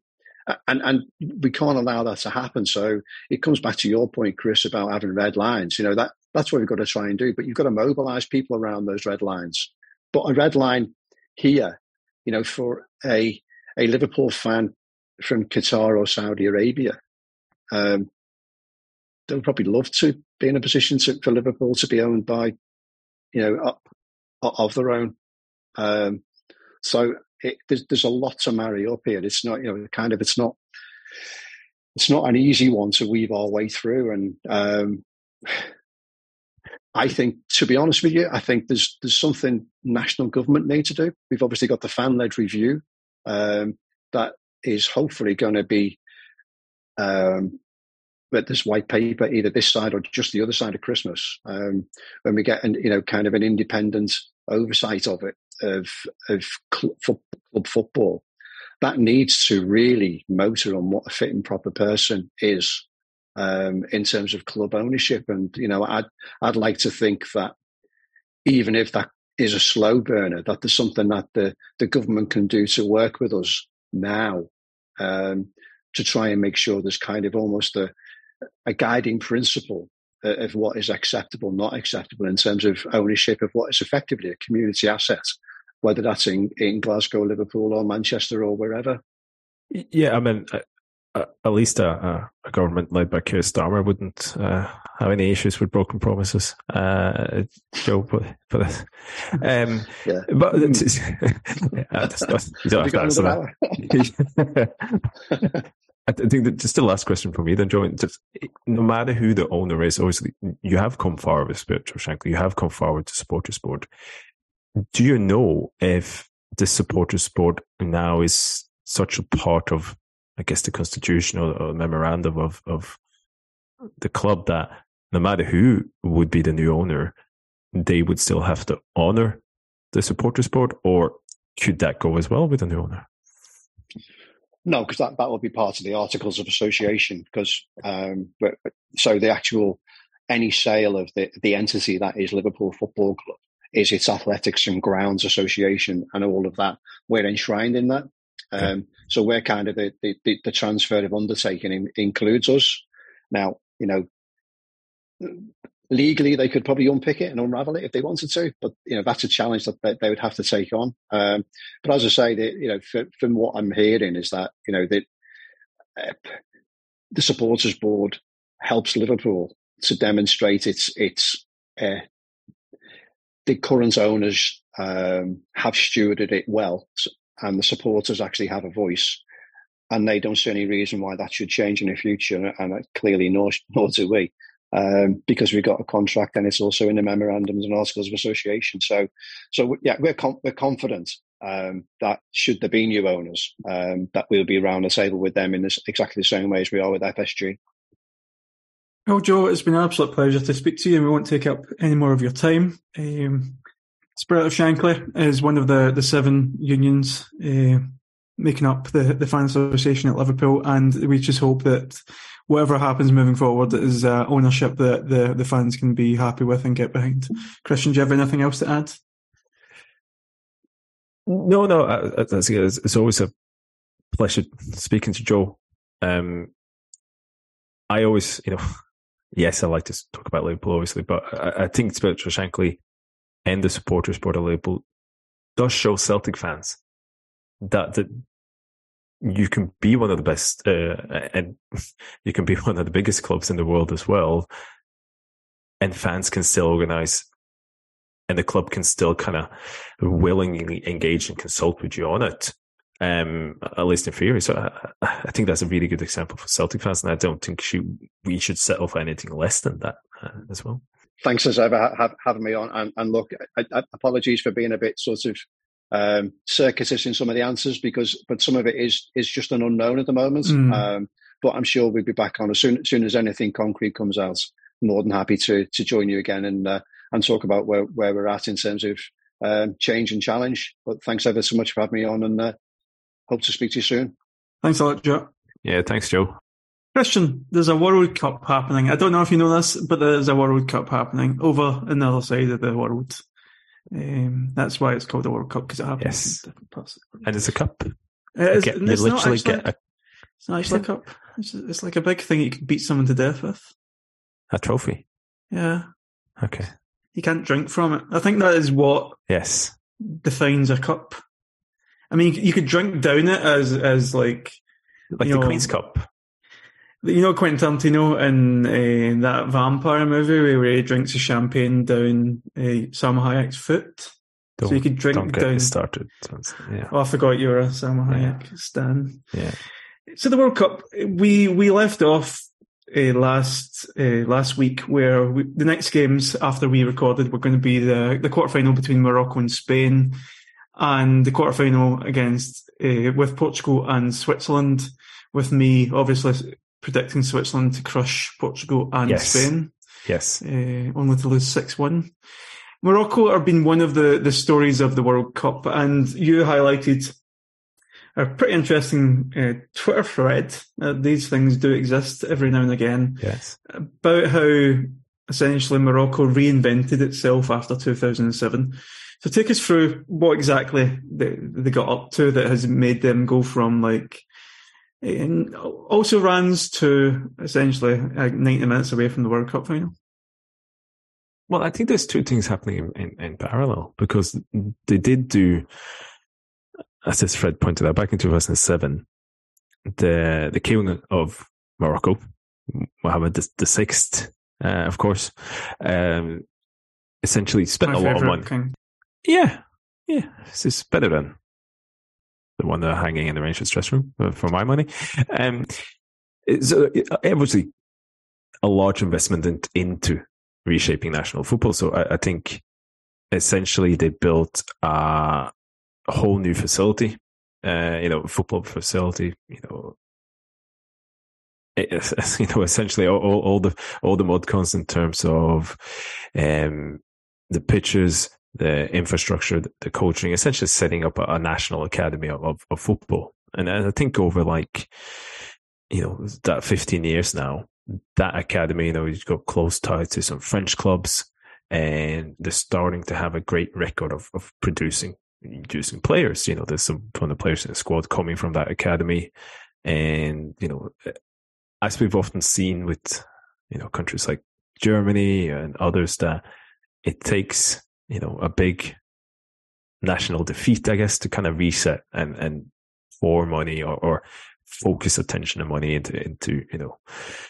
and and we can't allow that to happen. So it comes back to your point, Chris, about having red lines. You know that that's what we've got to try and do. But you've got to mobilise people around those red lines. But a red line here, you know, for a a Liverpool fan from Qatar or Saudi Arabia, um, they would probably love to be in a position to, for Liverpool to be owned by, you know, up of their own. Um, so it, there's, there's a lot to marry up here. It's not, you know, kind of, it's not, it's not an easy one to weave our way through. And um, I think, to be honest with you, I think there's there's something national government need to do. We've obviously got the fan led review um, that is hopefully going to be um, but this white paper either this side or just the other side of Christmas um, when we get an, you know kind of an independent oversight of it of of club, club football that needs to really motor on what a fit and proper person is um, in terms of club ownership. And you know I'd I'd like to think that even if that is a slow burner that there's something that the the government can do to work with us now um, to try and make sure there's kind of almost a, a guiding principle of what is acceptable, not acceptable in terms of ownership of what is effectively a community asset, whether that's in, in Glasgow, Liverpool, or Manchester, or wherever. Yeah, I mean, uh, at least a, a, government led by Keir Starmer wouldn't uh, have any issues with broken promises, uh, Joe. But, but um, yeah, but it's, yeah, that's, you don't have to that. I think that just the last question for me, then, Joe. Just, no matter who the owner is, obviously you have come forward with Spirit of Shankly. You have come forward to supporters board. Do you know if the supporters board now is such a part of I guess, the constitution or memorandum of, of the club that no matter who would be the new owner, they would still have to honor the supporters board, or could that go as well with a new owner? No, because that, that will be part of the articles of association. Because um, so the actual any sale of the the entity that is Liverpool Football Club is its athletics and grounds association and all of that. We're enshrined in that. Um, so we're kind of the, the, the transfer of undertaking in, includes us. Now, you know, legally they could probably unpick it and unravel it if they wanted to, but you know that's a challenge that they would have to take on. Um, but as I say, the, you know, for, from what I'm hearing is that you know that uh, the supporters board helps Liverpool to demonstrate its its uh, the current owners um, have stewarded it well. And the supporters actually have a voice. And they don't see any reason why that should change in the future. And clearly, nor, nor do we, um, because we've got a contract and it's also in the memorandums and articles of association. So, so yeah, we're com- we're confident um, that should there be new owners, um, that we'll be around the table with them in this exactly the same way as we are with FSG. Well, Joe, it's been an absolute pleasure to speak to you, and we won't take up any more of your time. Um, Spirit of Shankly is one of the, the seven unions uh, making up the, the fan association at Liverpool, and we just hope that whatever happens moving forward is uh, ownership that the, the fans can be happy with and get behind. Christian, do you have anything else to add? No, no, uh, it's, it's always a pleasure speaking to Joe. Um, I always, you know, yes, I like to talk about Liverpool, obviously, but I, I think Spirit of Shankly and the supporters board label does show Celtic fans that that you can be one of the best uh, and you can be one of the biggest clubs in the world as well. And fans can still organize and the club can still kind of willingly engage and consult with you on it um, at least in theory. So I, I, think that's a really good example for Celtic fans, and I don't think we should settle for anything less than that uh, as well. Thanks as ever have, having me on. And, and look, I, I, apologies for being a bit sort of um, circuitous in some of the answers because, but some of it is is just an unknown at the moment. Mm. Um, but I'm sure we'll be back on as soon, as soon as anything concrete comes out. More than happy to to join you again and uh, and talk about where, where we're at in terms of um, change and challenge. But thanks ever so much for having me on, and uh, hope to speak to you soon. Thanks a lot, Joe. Yeah, thanks, Joe. Christian, there's a World Cup happening. I don't know if you know this, but there's a World Cup happening over on the other side of the world. Um, that's why it's called a World Cup because it happens yes. in different parts. And it's a cup. It is, get, you literally actually, get a. It's not actually a cup. It's, it's like a big thing you can beat someone to death with. A trophy. Yeah. Okay. You can't drink from it. I think that is what yes defines a cup. I mean, you could drink down it as as like like the know, Queen's Cup. You know Quentin Tarantino in uh, that vampire movie where he drinks a champagne down uh, Salma Hayek's foot. Don't, so you could drink don't get down. started. Yeah. Oh, I forgot you were a Salma Hayek yeah. stan. Yeah. So the World Cup, we we left off uh, last uh, last week where we, the next games after we recorded were going to be the the quarterfinal between Morocco and Spain, and the quarterfinal against uh, with Portugal and Switzerland. With me, obviously predicting Switzerland to crush Portugal and yes. Spain. Yes. Uh, only to lose 6 1. Morocco have been one of the, the stories of the World Cup, and you highlighted a pretty interesting uh, Twitter thread. Uh, these things do exist every now and again. Yes. About how essentially Morocco reinvented itself after 2007. So take us through what exactly they, they got up to that has made them go from like and also runs to essentially 90 minutes away from the World Cup final. Well, I think there's two things happening in, in, in parallel because they did do, as this Fred pointed out, back in 2007, the the king of Morocco, Mohammed the, the sixth, uh, of course, um, essentially spent My a lot of money. King. Yeah, yeah, this is better than the one that are hanging in the Rangers dressing room uh, for my money. Um, so obviously a large investment in, into reshaping national football. So I, I think essentially they built a, a whole new facility, uh, you know, football facility, you know, you know, essentially all, all, all, the all the mud cons in terms of um, the pitches, the infrastructure, the coaching, essentially setting up a, national academy of, of, football. And, I think over like, you know, that 15 years now, that academy, you know, you've got close ties to some French clubs and they're starting to have a great record of, of producing, producing players. You know, there's some of the players in the squad coming from that academy. And, you know, as we've often seen with, you know, countries like Germany and others that it takes you know, a big national defeat, I guess, to kind of reset and, and pour money or, or focus attention and money into, into, you know,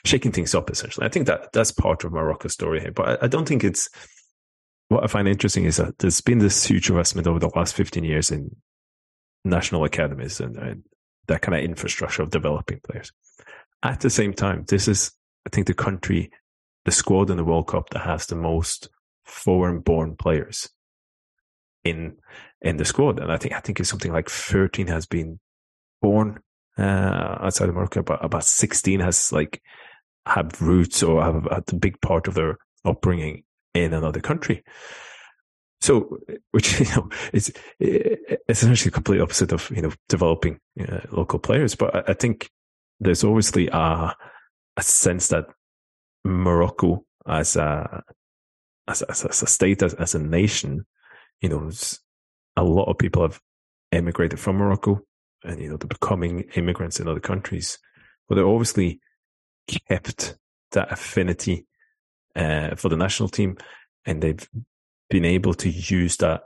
shaking things up essentially. I think that that's part of Morocco's story here, but I, I don't think it's, what I find interesting is that there's been this huge investment over the last 15 years in national academies and, and that kind of infrastructure of developing players. At the same time, this is, I think, the country, the squad in the World Cup that has the most foreign born players in in the squad. And I think I think it's something like 13 has been born uh, outside of Morocco, but about 16 has like have roots or have a big part of their upbringing in another country. So, which you know, is essentially the complete opposite of you know developing uh, local players. But I, I think there's obviously a a sense that Morocco as a as, as, as a state, as, as a nation, you know, a lot of people have emigrated from Morocco and, you know, they're becoming immigrants in other countries, but they obviously kept that affinity uh, for the national team and they've been able to use that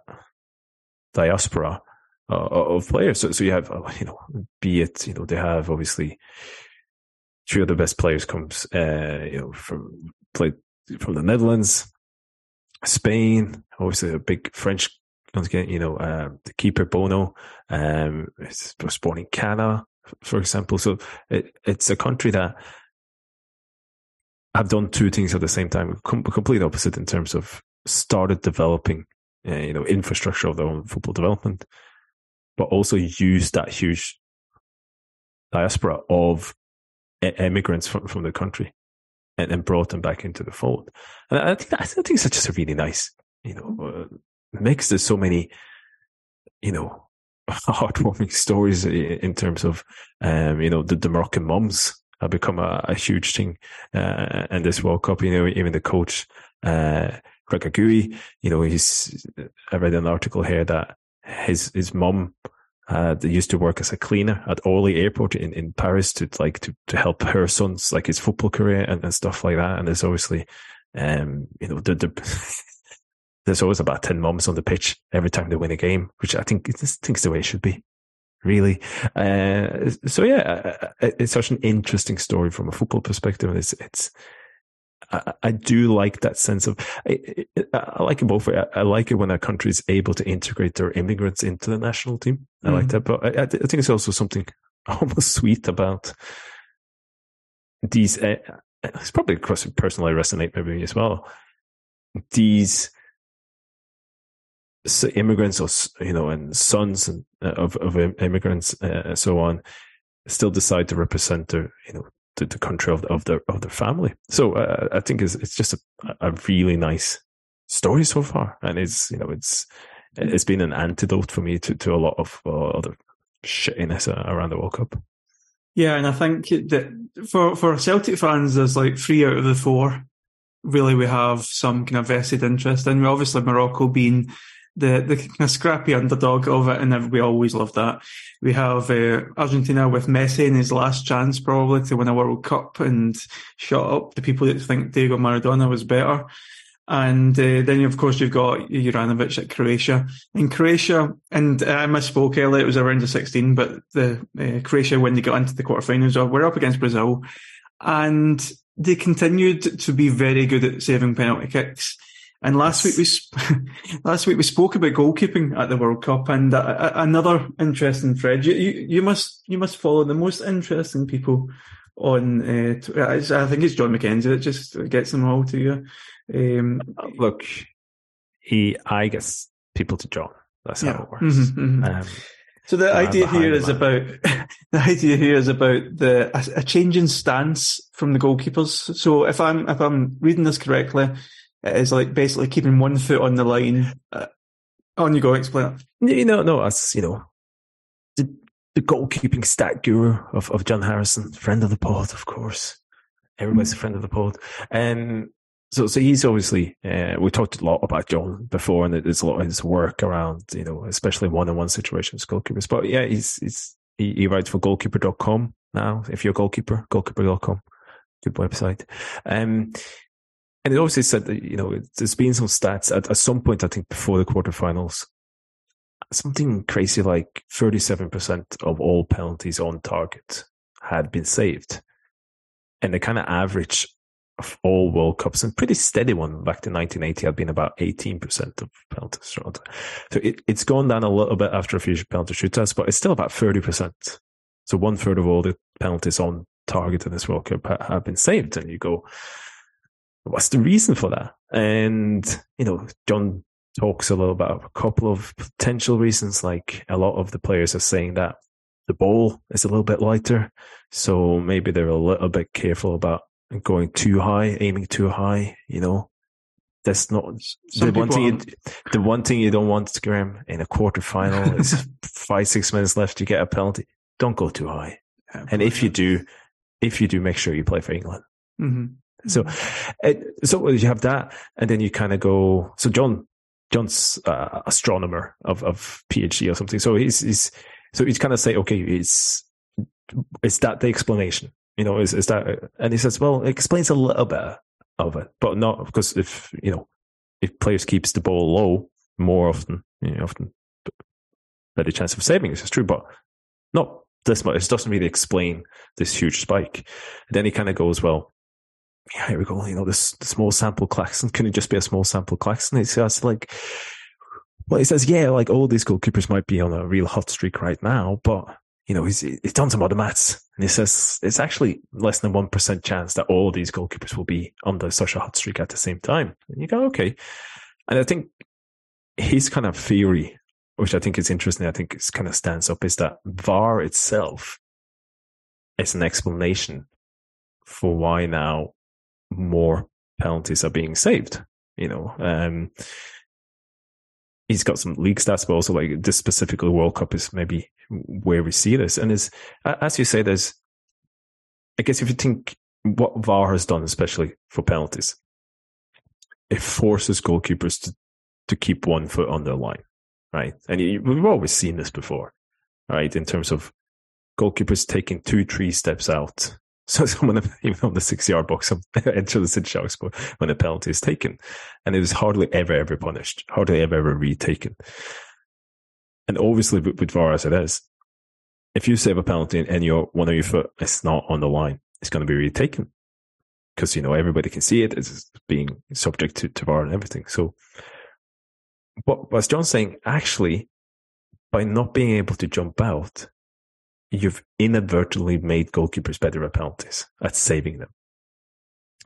diaspora uh, of players. So, so you have, uh, you know, be it, you know, they have obviously three of the best players comes, uh, you know, from played from the Netherlands, Spain, obviously a big French once again, you know, uh, the keeper Bono um, born in Canada, for example. So it, it's a country that have done two things at the same time, com- complete opposite in terms of started developing, uh, you know, infrastructure of their own football development, but also used that huge diaspora of immigrants from, from the country and, and brought them back into the fold. And I think I think it's just a really nice, you know, uh, mix. There's so many, you know, heartwarming stories in terms of, um, you know, the, the Moroccan mums have become a, a huge thing uh, in this World Cup. You know, even the coach, uh, Regragui, you know, he's, I read an article here that his, his mum uh, that used to work as a cleaner at Orly Airport in, in Paris to like to, to help her son's like his football career and, and stuff like that. And there's obviously, um, you know, the, the there's always about 10 mums on the pitch every time they win a game, which I think, I think the way it should be. Really. Uh, so yeah, uh, uh, it's such an interesting story from a football perspective. It's, it's, I, I do like that sense of, I, I like it both. I, I, like it when a country is able to integrate their immigrants into the national team. I mm. like that, but I, I, think it's also something almost sweet about these. Uh, it's probably across personally resonate maybe as well. These immigrants or you know and sons and, uh, of of immigrants uh, and so on still decide to represent their you know the, the country of, of their of their family. So uh, I think it's it's just a, a really nice story so far, and it's you know it's it's been an antidote for me to to a lot of uh, other shittiness around the World Cup. Yeah, and I think that for for Celtic fans, there's like three out of the four. Really, we have some kind of vested interest in. Obviously, Morocco being the the kind of scrappy underdog of it, and we always love that. We have uh, Argentina with Messi in his last chance, probably to win a World Cup, and shut up the people that think Diego Maradona was better. And uh, then, of course, you've got Juranovic at Croatia. In Croatia, and I misspoke earlier, it was around the 16, but the uh, Croatia, when they got into the quarterfinals, we're up against Brazil. And they continued to be very good at saving penalty kicks. And last week we sp- last week we spoke about goalkeeping at the World Cup, and uh, uh another interesting thread. You, you, you must you must follow the most interesting people on. Uh, I think it's John McKenzie that just gets them all to you. Um, Look, he I guess people to John. That's yeah. how it works. Mm-hmm, mm-hmm. Um, so the idea here is about the idea here is about the a, a change in stance from the goalkeepers. So if I'm if I'm reading this correctly, is like basically keeping one foot on the line. Uh, on you go, explain it. Know, no, as you know, the the goalkeeping stat guru of, of John Harrison, friend of the pod, of course. Everybody's a friend of the pod. Um, so, so he's obviously, uh, we talked a lot about John before and there's a lot of his work around, you know, especially one-on-one situations, goalkeepers. But yeah, he's, he's, he, he writes for goalkeeper.com now. If you're a goalkeeper, goalkeeper.com, good website. Um, and it obviously said that, you know, there's been some stats at, at some point, I think before the quarterfinals, something crazy like 37% of all penalties on target had been saved. And the kind of average of all World Cups and pretty steady one back to 1980 had been about 18% of penalties. So it, it's gone down a little bit after a few penalty shootouts, but it's still about 30%. So one third of all the penalties on target in this World Cup have been saved. And you go, what's the reason for that? And, you know, John talks a little about a couple of potential reasons. Like a lot of the players are saying that the ball is a little bit lighter. So maybe they're a little bit careful about going too high, aiming too high, you know. That's not Some the one thing. You, the one thing you don't want, Graeme, in a quarter final is five six minutes left. You get a penalty. Don't go too high, yeah, and if you do, if you do, make sure you play for England. Mm-hmm. So, it, so you have that, and then you kind of go. So John, John's uh, astronomer of of PhD or something. So he's he's so he's kind of say, okay, is is that the explanation? You know, is is that? And he says, well, it explains a little bit of it, but not because if you know if players keeps the ball low more often, you know, often better chance of saving. This is true, but not this much. It doesn't really explain this huge spike. And then he kind of goes, well, yeah, here we go. You know, this, the small sample Claxon. Can it just be a small sample Claxon? It's, it's like, well, he says, yeah, like all these goalkeepers might be on a real hot streak right now, but you know, he's he's done some other maths, and he says it's actually less than one percent chance that all these goalkeepers will be under such a hot streak at the same time. And you go, okay, and I think his kind of theory, which I think is interesting, I think it kind of stands up, is that VAR itself is an explanation for why now more penalties are being saved. You know, um, he's got some league stats, but also like this specifically World Cup is maybe where we see this. And as you say, there's, I guess if you think what VAR has done, especially for penalties, it forces goalkeepers to, to keep one foot on their line, right? And you, we've always seen this before, right? In terms of goalkeepers taking two, three steps out so someone even on the six yard box enter the Sid Sharks when a penalty is taken. And it was hardly ever, ever punished, hardly ever, ever retaken. And obviously with, with VAR as it is, if you save a penalty and your one of your foot is not on the line, it's going to be retaken. Because, you know, everybody can see it. It's being subject to, to VAR and everything. So but as John's saying? Actually, by not being able to jump out, you've inadvertently made goalkeepers better at penalties, at saving them.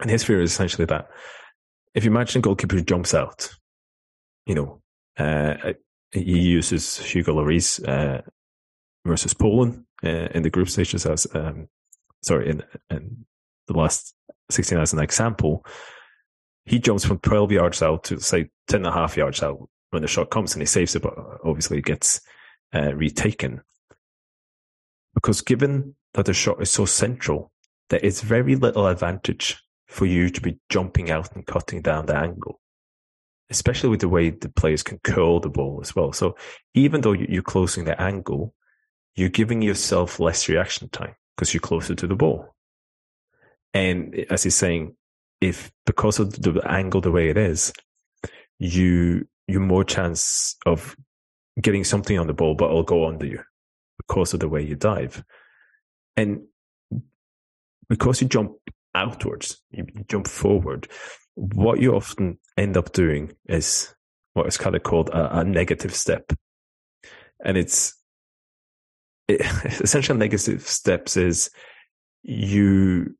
And his fear is essentially that if you imagine a goalkeeper jumps out, you know, uh, he uses Hugo Lloris uh, versus Poland uh, in the group stages as, um, sorry, in, in the last 16 as an example. He jumps from 12 yards out to say 10 and a half yards out when the shot comes and he saves it, but obviously it gets uh, retaken. Because given that the shot is so central, there is very little advantage for you to be jumping out and cutting down the angle, especially with the way the players can curl the ball as well. So even though you're closing the angle, you're giving yourself less reaction time because you're closer to the ball. And as he's saying, if because of the angle the way it is, you you more chance of getting something on the ball, but it'll go under you because of the way you dive. And because you jump outwards, you, jump forward, what you often end up doing is what is kind of called a, a negative step. And it's it, essentially negative steps is you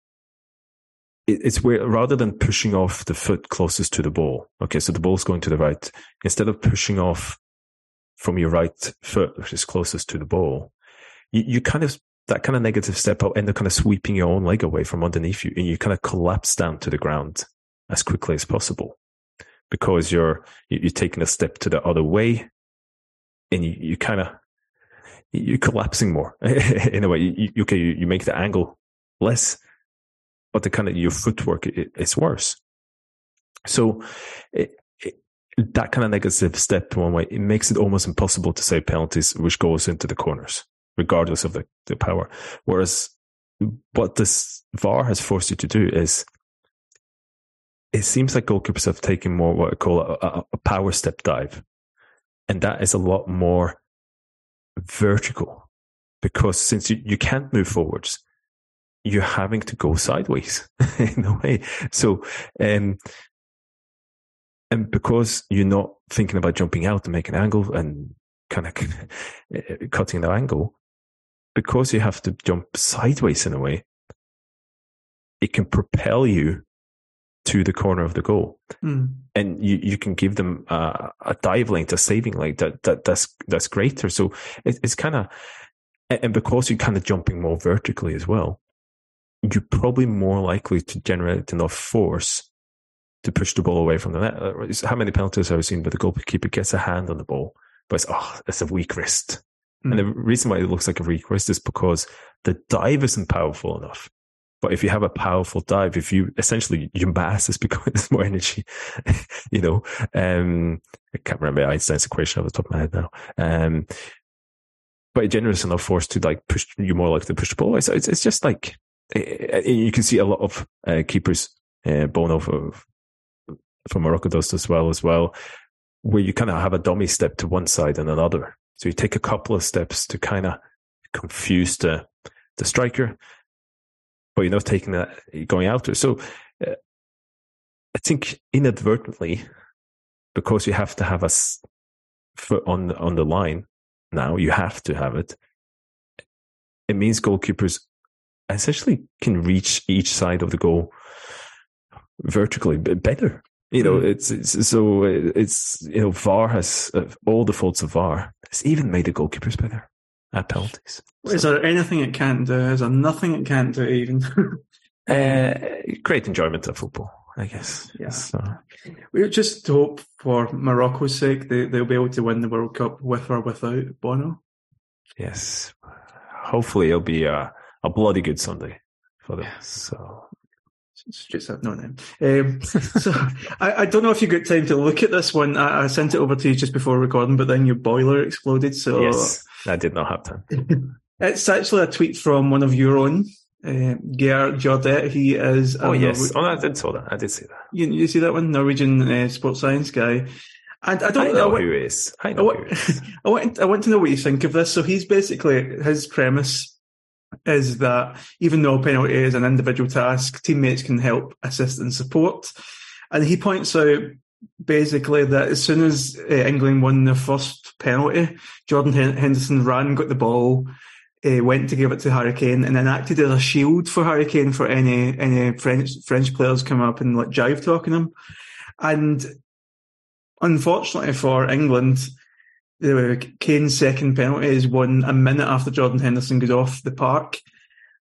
it's where rather than pushing off the foot closest to the ball, okay, so the ball's going to the right, instead of pushing off from your right foot, which is closest to the ball, you, you kind of that kind of negative step out end up kind of sweeping your own leg away from underneath you and you kind of collapse down to the ground as quickly as possible because you're you're taking a step to the other way and you, you kind of you're collapsing more in a way. You, you, okay you, you make the angle less but the kind of your footwork it, it's worse. So that kind of negative step one way it makes it almost impossible to save penalties which goes into the corners regardless of the, the power. Whereas what this VAR has forced you to do is it seems like goalkeepers have taken more what I call a, a, power step dive. And that is a lot more vertical because since you, you can't move forwards, you're having to go sideways in a way. So, um, and because you're not thinking about jumping out and making an angle and kind of cutting the angle, because you have to jump sideways in a way, it can propel you to the corner of the goal, mm. and you, you can give them a, a dive length, a saving length that, that that's that's greater. So it, it's kind of, and because you're kind of jumping more vertically as well, you're probably more likely to generate enough force to push the ball away from the net. How many penalties have I seen where the goalkeeper gets a hand on the ball, but it's oh, it's a weak wrist, Mm. And the reason why it looks like a weak wrist is because the dive isn't powerful enough. But if you have a powerful dive, if you essentially your mass is becoming there's more energy, you know, um, I can't remember Einstein's equation off the top of my head now. Um, but it generates enough force to like push you more likely to push the ball. So it's, it's just like it, it, you can see a lot of uh, keepers, uh, Bono for, from Morocco does as well as well, where you kind of have a dummy step to one side and another. So you take a couple of steps to kind of confuse the the striker, but you're not taking that going out. So uh, I think inadvertently, because you have to have a foot on on the line now, you have to have it. It means goalkeepers essentially can reach each side of the goal vertically better. You know, mm. it's, it's, so it's you know VAR has uh, all the faults of VAR. It's even made the goalkeepers better at penalties. Is there anything it can't do? Is there nothing it can't do even? uh, great enjoyment of football, I guess. Yeah. So. We just hope for Morocco's sake they they'll be able to win the World Cup with or without Bono. Yes. Hopefully it'll be a, a bloody good Sunday for them. So just have no name. Um, so I, I, don't know if you got time to look at this one. I, I, sent it over to you just before recording, but then your boiler exploded. So yes, I did not have time. it's actually a tweet from one of your own, uh, Geir Jordet. He is. Oh yes, oh I did saw that. I did see that. You, you see that one, Norwegian uh, sports science guy. And I don't I know I, who he is. I know I, who is. I want, I want to know what you think of this. So he's basically his premise is that even though penalty is an individual task, teammates can help, assist, and support. And he points out basically that as soon as uh, England won their first penalty, Jordan Henderson ran, got the ball, uh, went to give it to Harry Kane, and then acted as a shield for Harry Kane for any any French French players coming up and like jive talking him. And unfortunately for England, the Kane's second penalty is won a minute after Jordan Henderson goes off the park.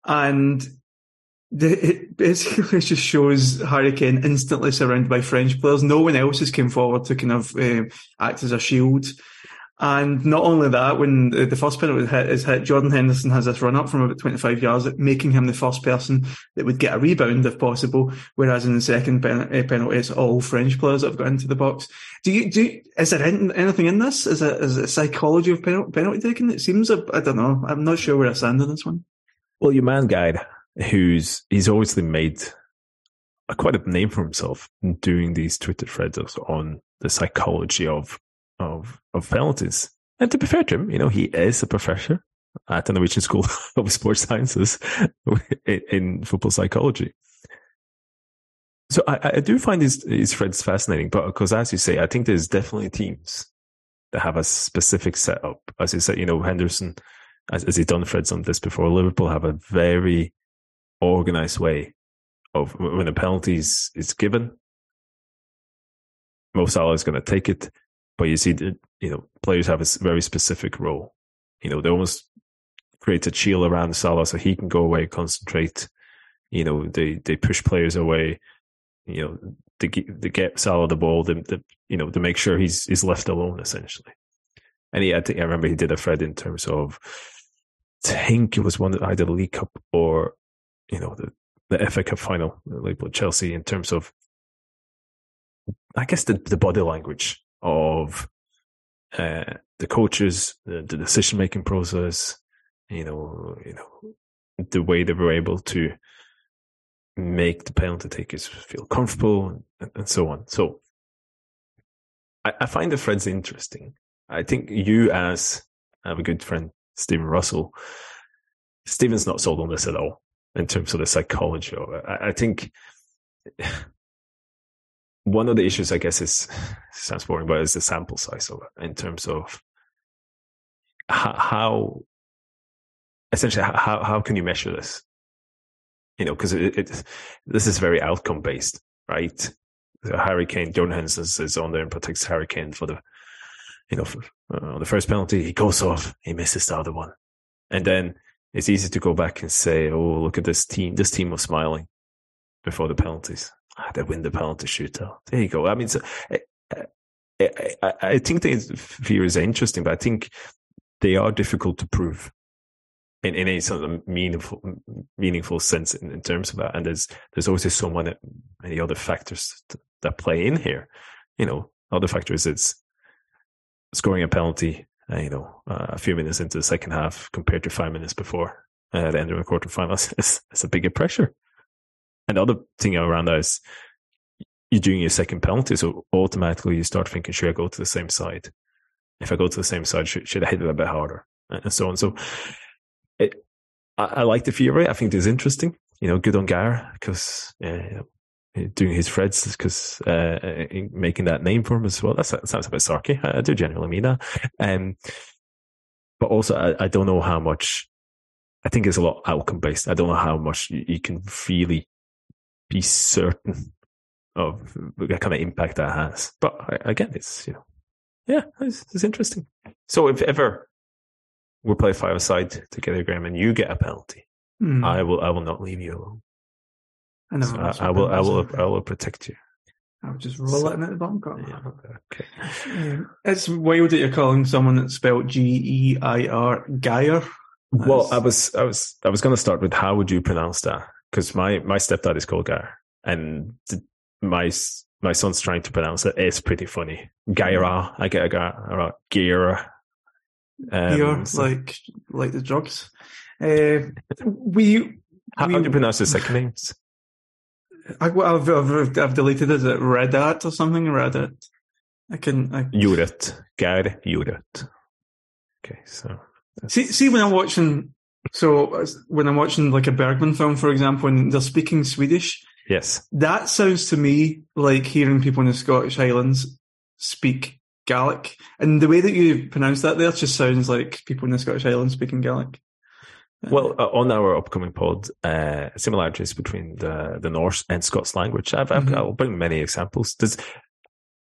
And the, it basically just shows Harry Kane instantly surrounded by French players. No one else has come forward to kind of uh, act as a shield. And not only that, when the first penalty hit, is hit, Jordan Henderson has this run up from about 25 yards, making him the first person that would get a rebound if possible. Whereas in the second eh, penalty, it's all French players that have got into the box. Do you, do, is there anything in this? Is it, is it psychology of penalty, penalty taking? It seems, a, I don't know. I'm not sure where I stand on this one. Well, your man Geir, who's, he's obviously made a, quite a name for himself in doing these Twitter threads on the psychology of of of penalties. And to be fair to him, you know, he is a professor at the Norwegian School of Sports Sciences in, football psychology. So I, I do find his, his threads fascinating, but because as you say, I think there's definitely teams that have a specific setup. As you said, you know, Henderson, as, as he's done threads on this before, Liverpool have a very organized way of when a penalty is, is given, Mo Salah is going to take it. But you see, that, you know, players have a very specific role. You know, they almost create a shield around Salah so he can go away, concentrate. You know, they, they push players away. You know, they, they get Salah the ball, they, you know, to make sure he's, he's left alone essentially. And he, I think I remember he did a thread in terms of, I think it was one that either the League Cup or, you know, the, the FA Cup final, like Chelsea, in terms of, I guess the, the body language of uh, the coaches, the, the decision making process, you know, you know, the way they were able to make the penalty takers feel comfortable and, and so on. So I, I, find the threads interesting. I think you, as I have a good friend, Stephen Russell, Stephen's not sold on this at all in terms of the psychology of it. I, I think one of the issues, I guess, is sounds boring, but is the sample size of it in terms of how, how essentially how how can you measure this? You know, because it, it, this is very outcome based, right? The Harry Kane, Jordan Henderson is on there and protects Harry Kane for the, you know, for, uh, the first penalty. He goes off, he misses the other one, and then it's easy to go back and say, "Oh, look at this team. This team was smiling before the penalties." They win the penalty shootout. There you go. I mean, so, I, I, I think the theories are interesting, but I think they are difficult to prove in, in any sort of meaningful meaningful sense in, in terms of that. And there's there's always so many many other factors that play in here. You know, other factors it's scoring a penalty. Uh, you know, uh, a few minutes into the second half compared to five minutes before uh, the end of the quarterfinals, it's, it's a bigger pressure. And the other thing around that is you're doing your second penalty, so automatically you start thinking, should I go to the same side? If I go to the same side, should, should I hit it a bit harder? And so on. So it, I, I, like the theory. I think it's interesting. You know, good on Geir because yeah, doing his threads because uh, making that name for him as well. That sounds a bit sarky. I, I do genuinely mean that. Um, but also, I, I, don't know how much. I think it's a lot outcome based. I don't know how much you, you can really be certain of the kind of impact that has. But again, it's you know, yeah, it's, it's interesting. So if ever we play five aside together, Graeme, and you get a penalty, mm. I will I will not leave you alone. I, so I, I will I will I will protect you. I'll just roll so, it in the bottom bunker. Yeah, okay. Um, it's wild that you're calling someone that's spelled G E I R Geir. Well, I was I was I was going to start with how would you pronounce that? Because my my stepdad is called Geir, and my my son's trying to pronounce it. It's pretty funny. Gaira, I get a Gaira, Gaira. Um, so. like like the drugs. Uh, we. How, we, how do you pronounce the second names? I, have I've, I've deleted it. Is it Reddit or something? Reddit. I can. I... Juret. Geir Juret. Okay, so. That's... See, see, when I'm watching, so when I'm watching like a Bergman film, for example, and they're speaking Swedish, Yes. That sounds to me like hearing people in the Scottish Highlands speak Gaelic. And the way that you pronounce that there just sounds like people in the Scottish Highlands speaking Gaelic. Well, uh, on our upcoming pod, uh, similarities between the, the Norse and Scots language. I've, I've, mm-hmm. I'll bring many examples. There's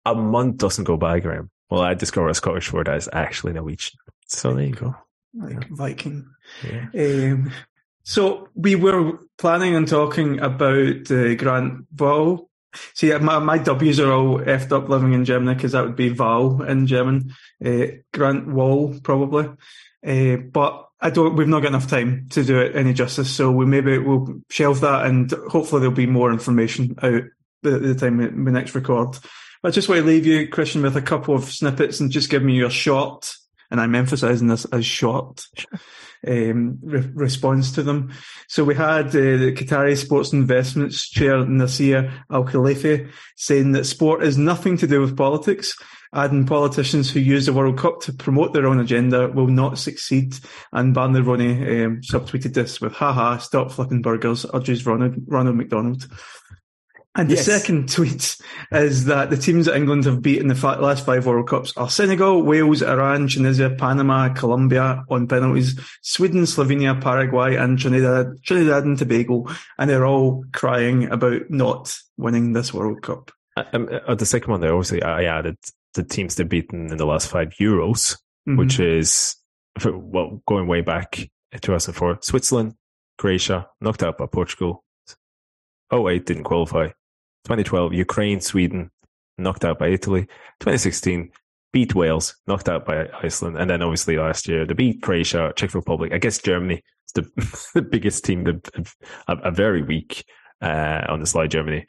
a month doesn't go by, Graeme. Well, I discover a Scottish word is actually Norwegian. So there you go. Like. Viking. Yeah. Um, so we were planning on talking about uh, Grant Wahl. See, my, my W's are all effed up living in Germany because that would be Val in German. Uh, Grant Wall, probably. Uh, but I don't, we've not got enough time to do it any justice. So we maybe we'll shelve that and hopefully there'll be more information out the, the time we, we next record. But I just want to leave you, Christian, with a couple of snippets and just give me your short, and I'm emphasizing this as short, um, re- response to them. So we had uh, the Qatari Sports Investments Chair Nasser Al Khelaifi saying that sport is nothing to do with politics, adding politicians who use the World Cup to promote their own agenda will not succeed. And Barney Ronay um, subtweeted this with, haha, stop flipping burgers, urges Ronald, Ronald McDonald. And the yes. second tweet is that the teams that England have beaten the last five World Cups are Senegal, Wales, Iran, Tunisia, Panama, Colombia on penalties, Sweden, Slovenia, Paraguay, and Trinidad, Trinidad and Tobago. And they're all crying about not winning this World Cup. Um, uh, the second one there, obviously, I added the teams they've beaten in the last five Euros, mm-hmm. which is, well, going way back 2004, Switzerland, Croatia, knocked out by Portugal. Oh, wait, didn't qualify. 2012, Ukraine, Sweden, knocked out by Italy. 2016, beat Wales, knocked out by Iceland. And then obviously last year, they beat Croatia, Czech Republic. I guess Germany is the, the biggest team, that a, very weak uh, on the slide, Germany.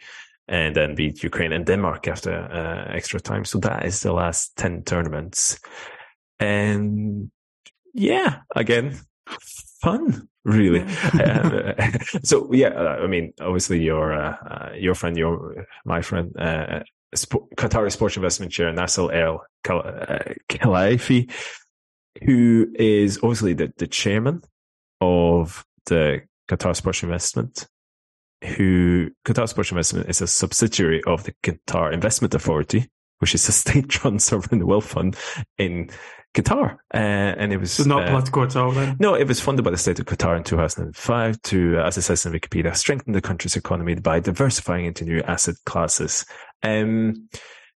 And then beat Ukraine and Denmark after uh, extra time. So that is the last 10 tournaments. And yeah, again, fun really. uh, so yeah, uh, I mean, obviously your uh, uh your friend, your my friend, uh, Sp- Qatari Sports Investment Chair Nasser El Khelaifi, who is obviously the, the chairman of the Qatar Sports Investment. Who Qatar Sports Investment is a subsidiary of the Qatar Investment Authority, which is a state-run sovereign wealth fund in Qatar. Uh, and it was so not uh, political at all then? No, it was funded by the state of Qatar in 2005 to, as it says in Wikipedia, strengthen the country's economy by diversifying into new asset classes. Um,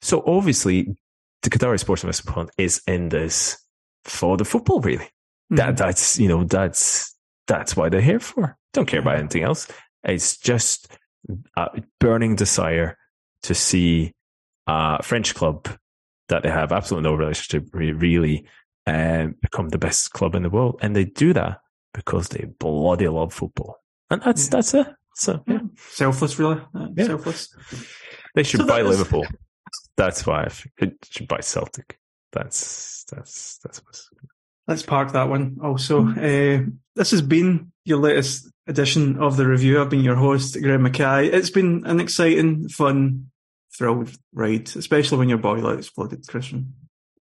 so obviously the Qatari Sports Investment Fund is in this for the football, really. Mm. That, that's, you know, that's, that's why they're here for. Don't care about anything else. It's just a burning desire to see a French club that they have absolutely no relationship really um, become the best club in the world. And they do that because they bloody love football. And that's, yeah. that's it. So, yeah. Selfless, really. Uh, yeah. Selfless. They should so buy that Liverpool. That's why I should buy Celtic. That's, that's, that's what's. Let's park that one. Also, uh, this has been your latest edition of the review. I've been your host, Graeme McKay. It's been an exciting, fun, thrilled ride, especially when your boiler exploded, Christian.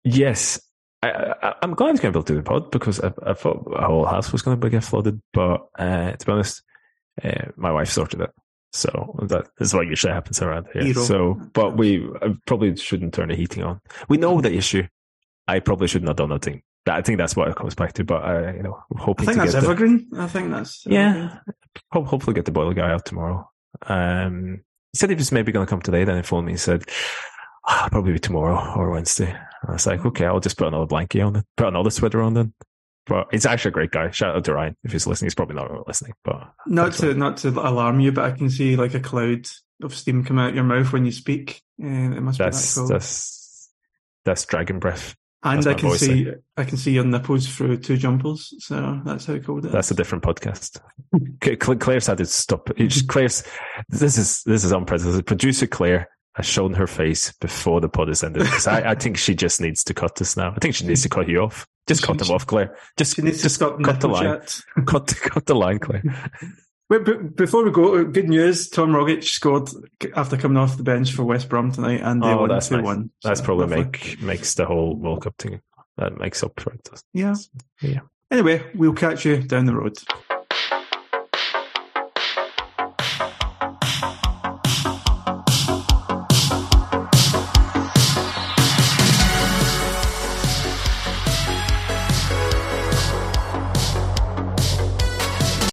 Yes. I, am glad he's going to be able to do the pod because I, I thought our whole house was going to get flooded. But uh, to be honest, uh, my wife sorted it. So that is what usually happens around here. Hero. So, but we uh, probably shouldn't turn the heating on. We know the issue. I probably should not do nothing. I think that's what it comes back to. But I, you know, I hoping think to that's get the, evergreen. I think that's Yeah. evergreen. ho- hopefully get the boiler guy out tomorrow. Um, he said he was maybe going to come today. Then he phoned me and said, "Ah, probably be tomorrow or Wednesday. And I was like, okay, I'll just put another blankie on it, put another sweater on then. But he's actually a great guy. Shout out to Ryan if he's listening. He's probably not listening, but Not to not to alarm you, but I can see like a cloud of steam come out your mouth when you speak. Uh, it must that's be that cool. that's that's dragon breath. And I can voice, see I can see your nipples through two jumpers. So that's how cold it is. That's a different podcast. Cla- Cla- Claire's had to stop. Claire's. This is this is unprecedented. Producer Claire has shown her face before the pod is ended. 'Cause I, I think she just needs to cut this now. I think she needs to cut you off. Just cut them off, Claire. Just She needs to just stop cut the line. chat. Cut cut the line, Claire. Wait, but before we go, uh, good news: Tom Rogic scored after coming off the bench for West Brom tonight, and they Oh, won that's two nice. one. That's So, probably lovely. make makes the whole World Cup thing. That makes up for it. yeah. Yeah. Anyway, we'll catch you down the road.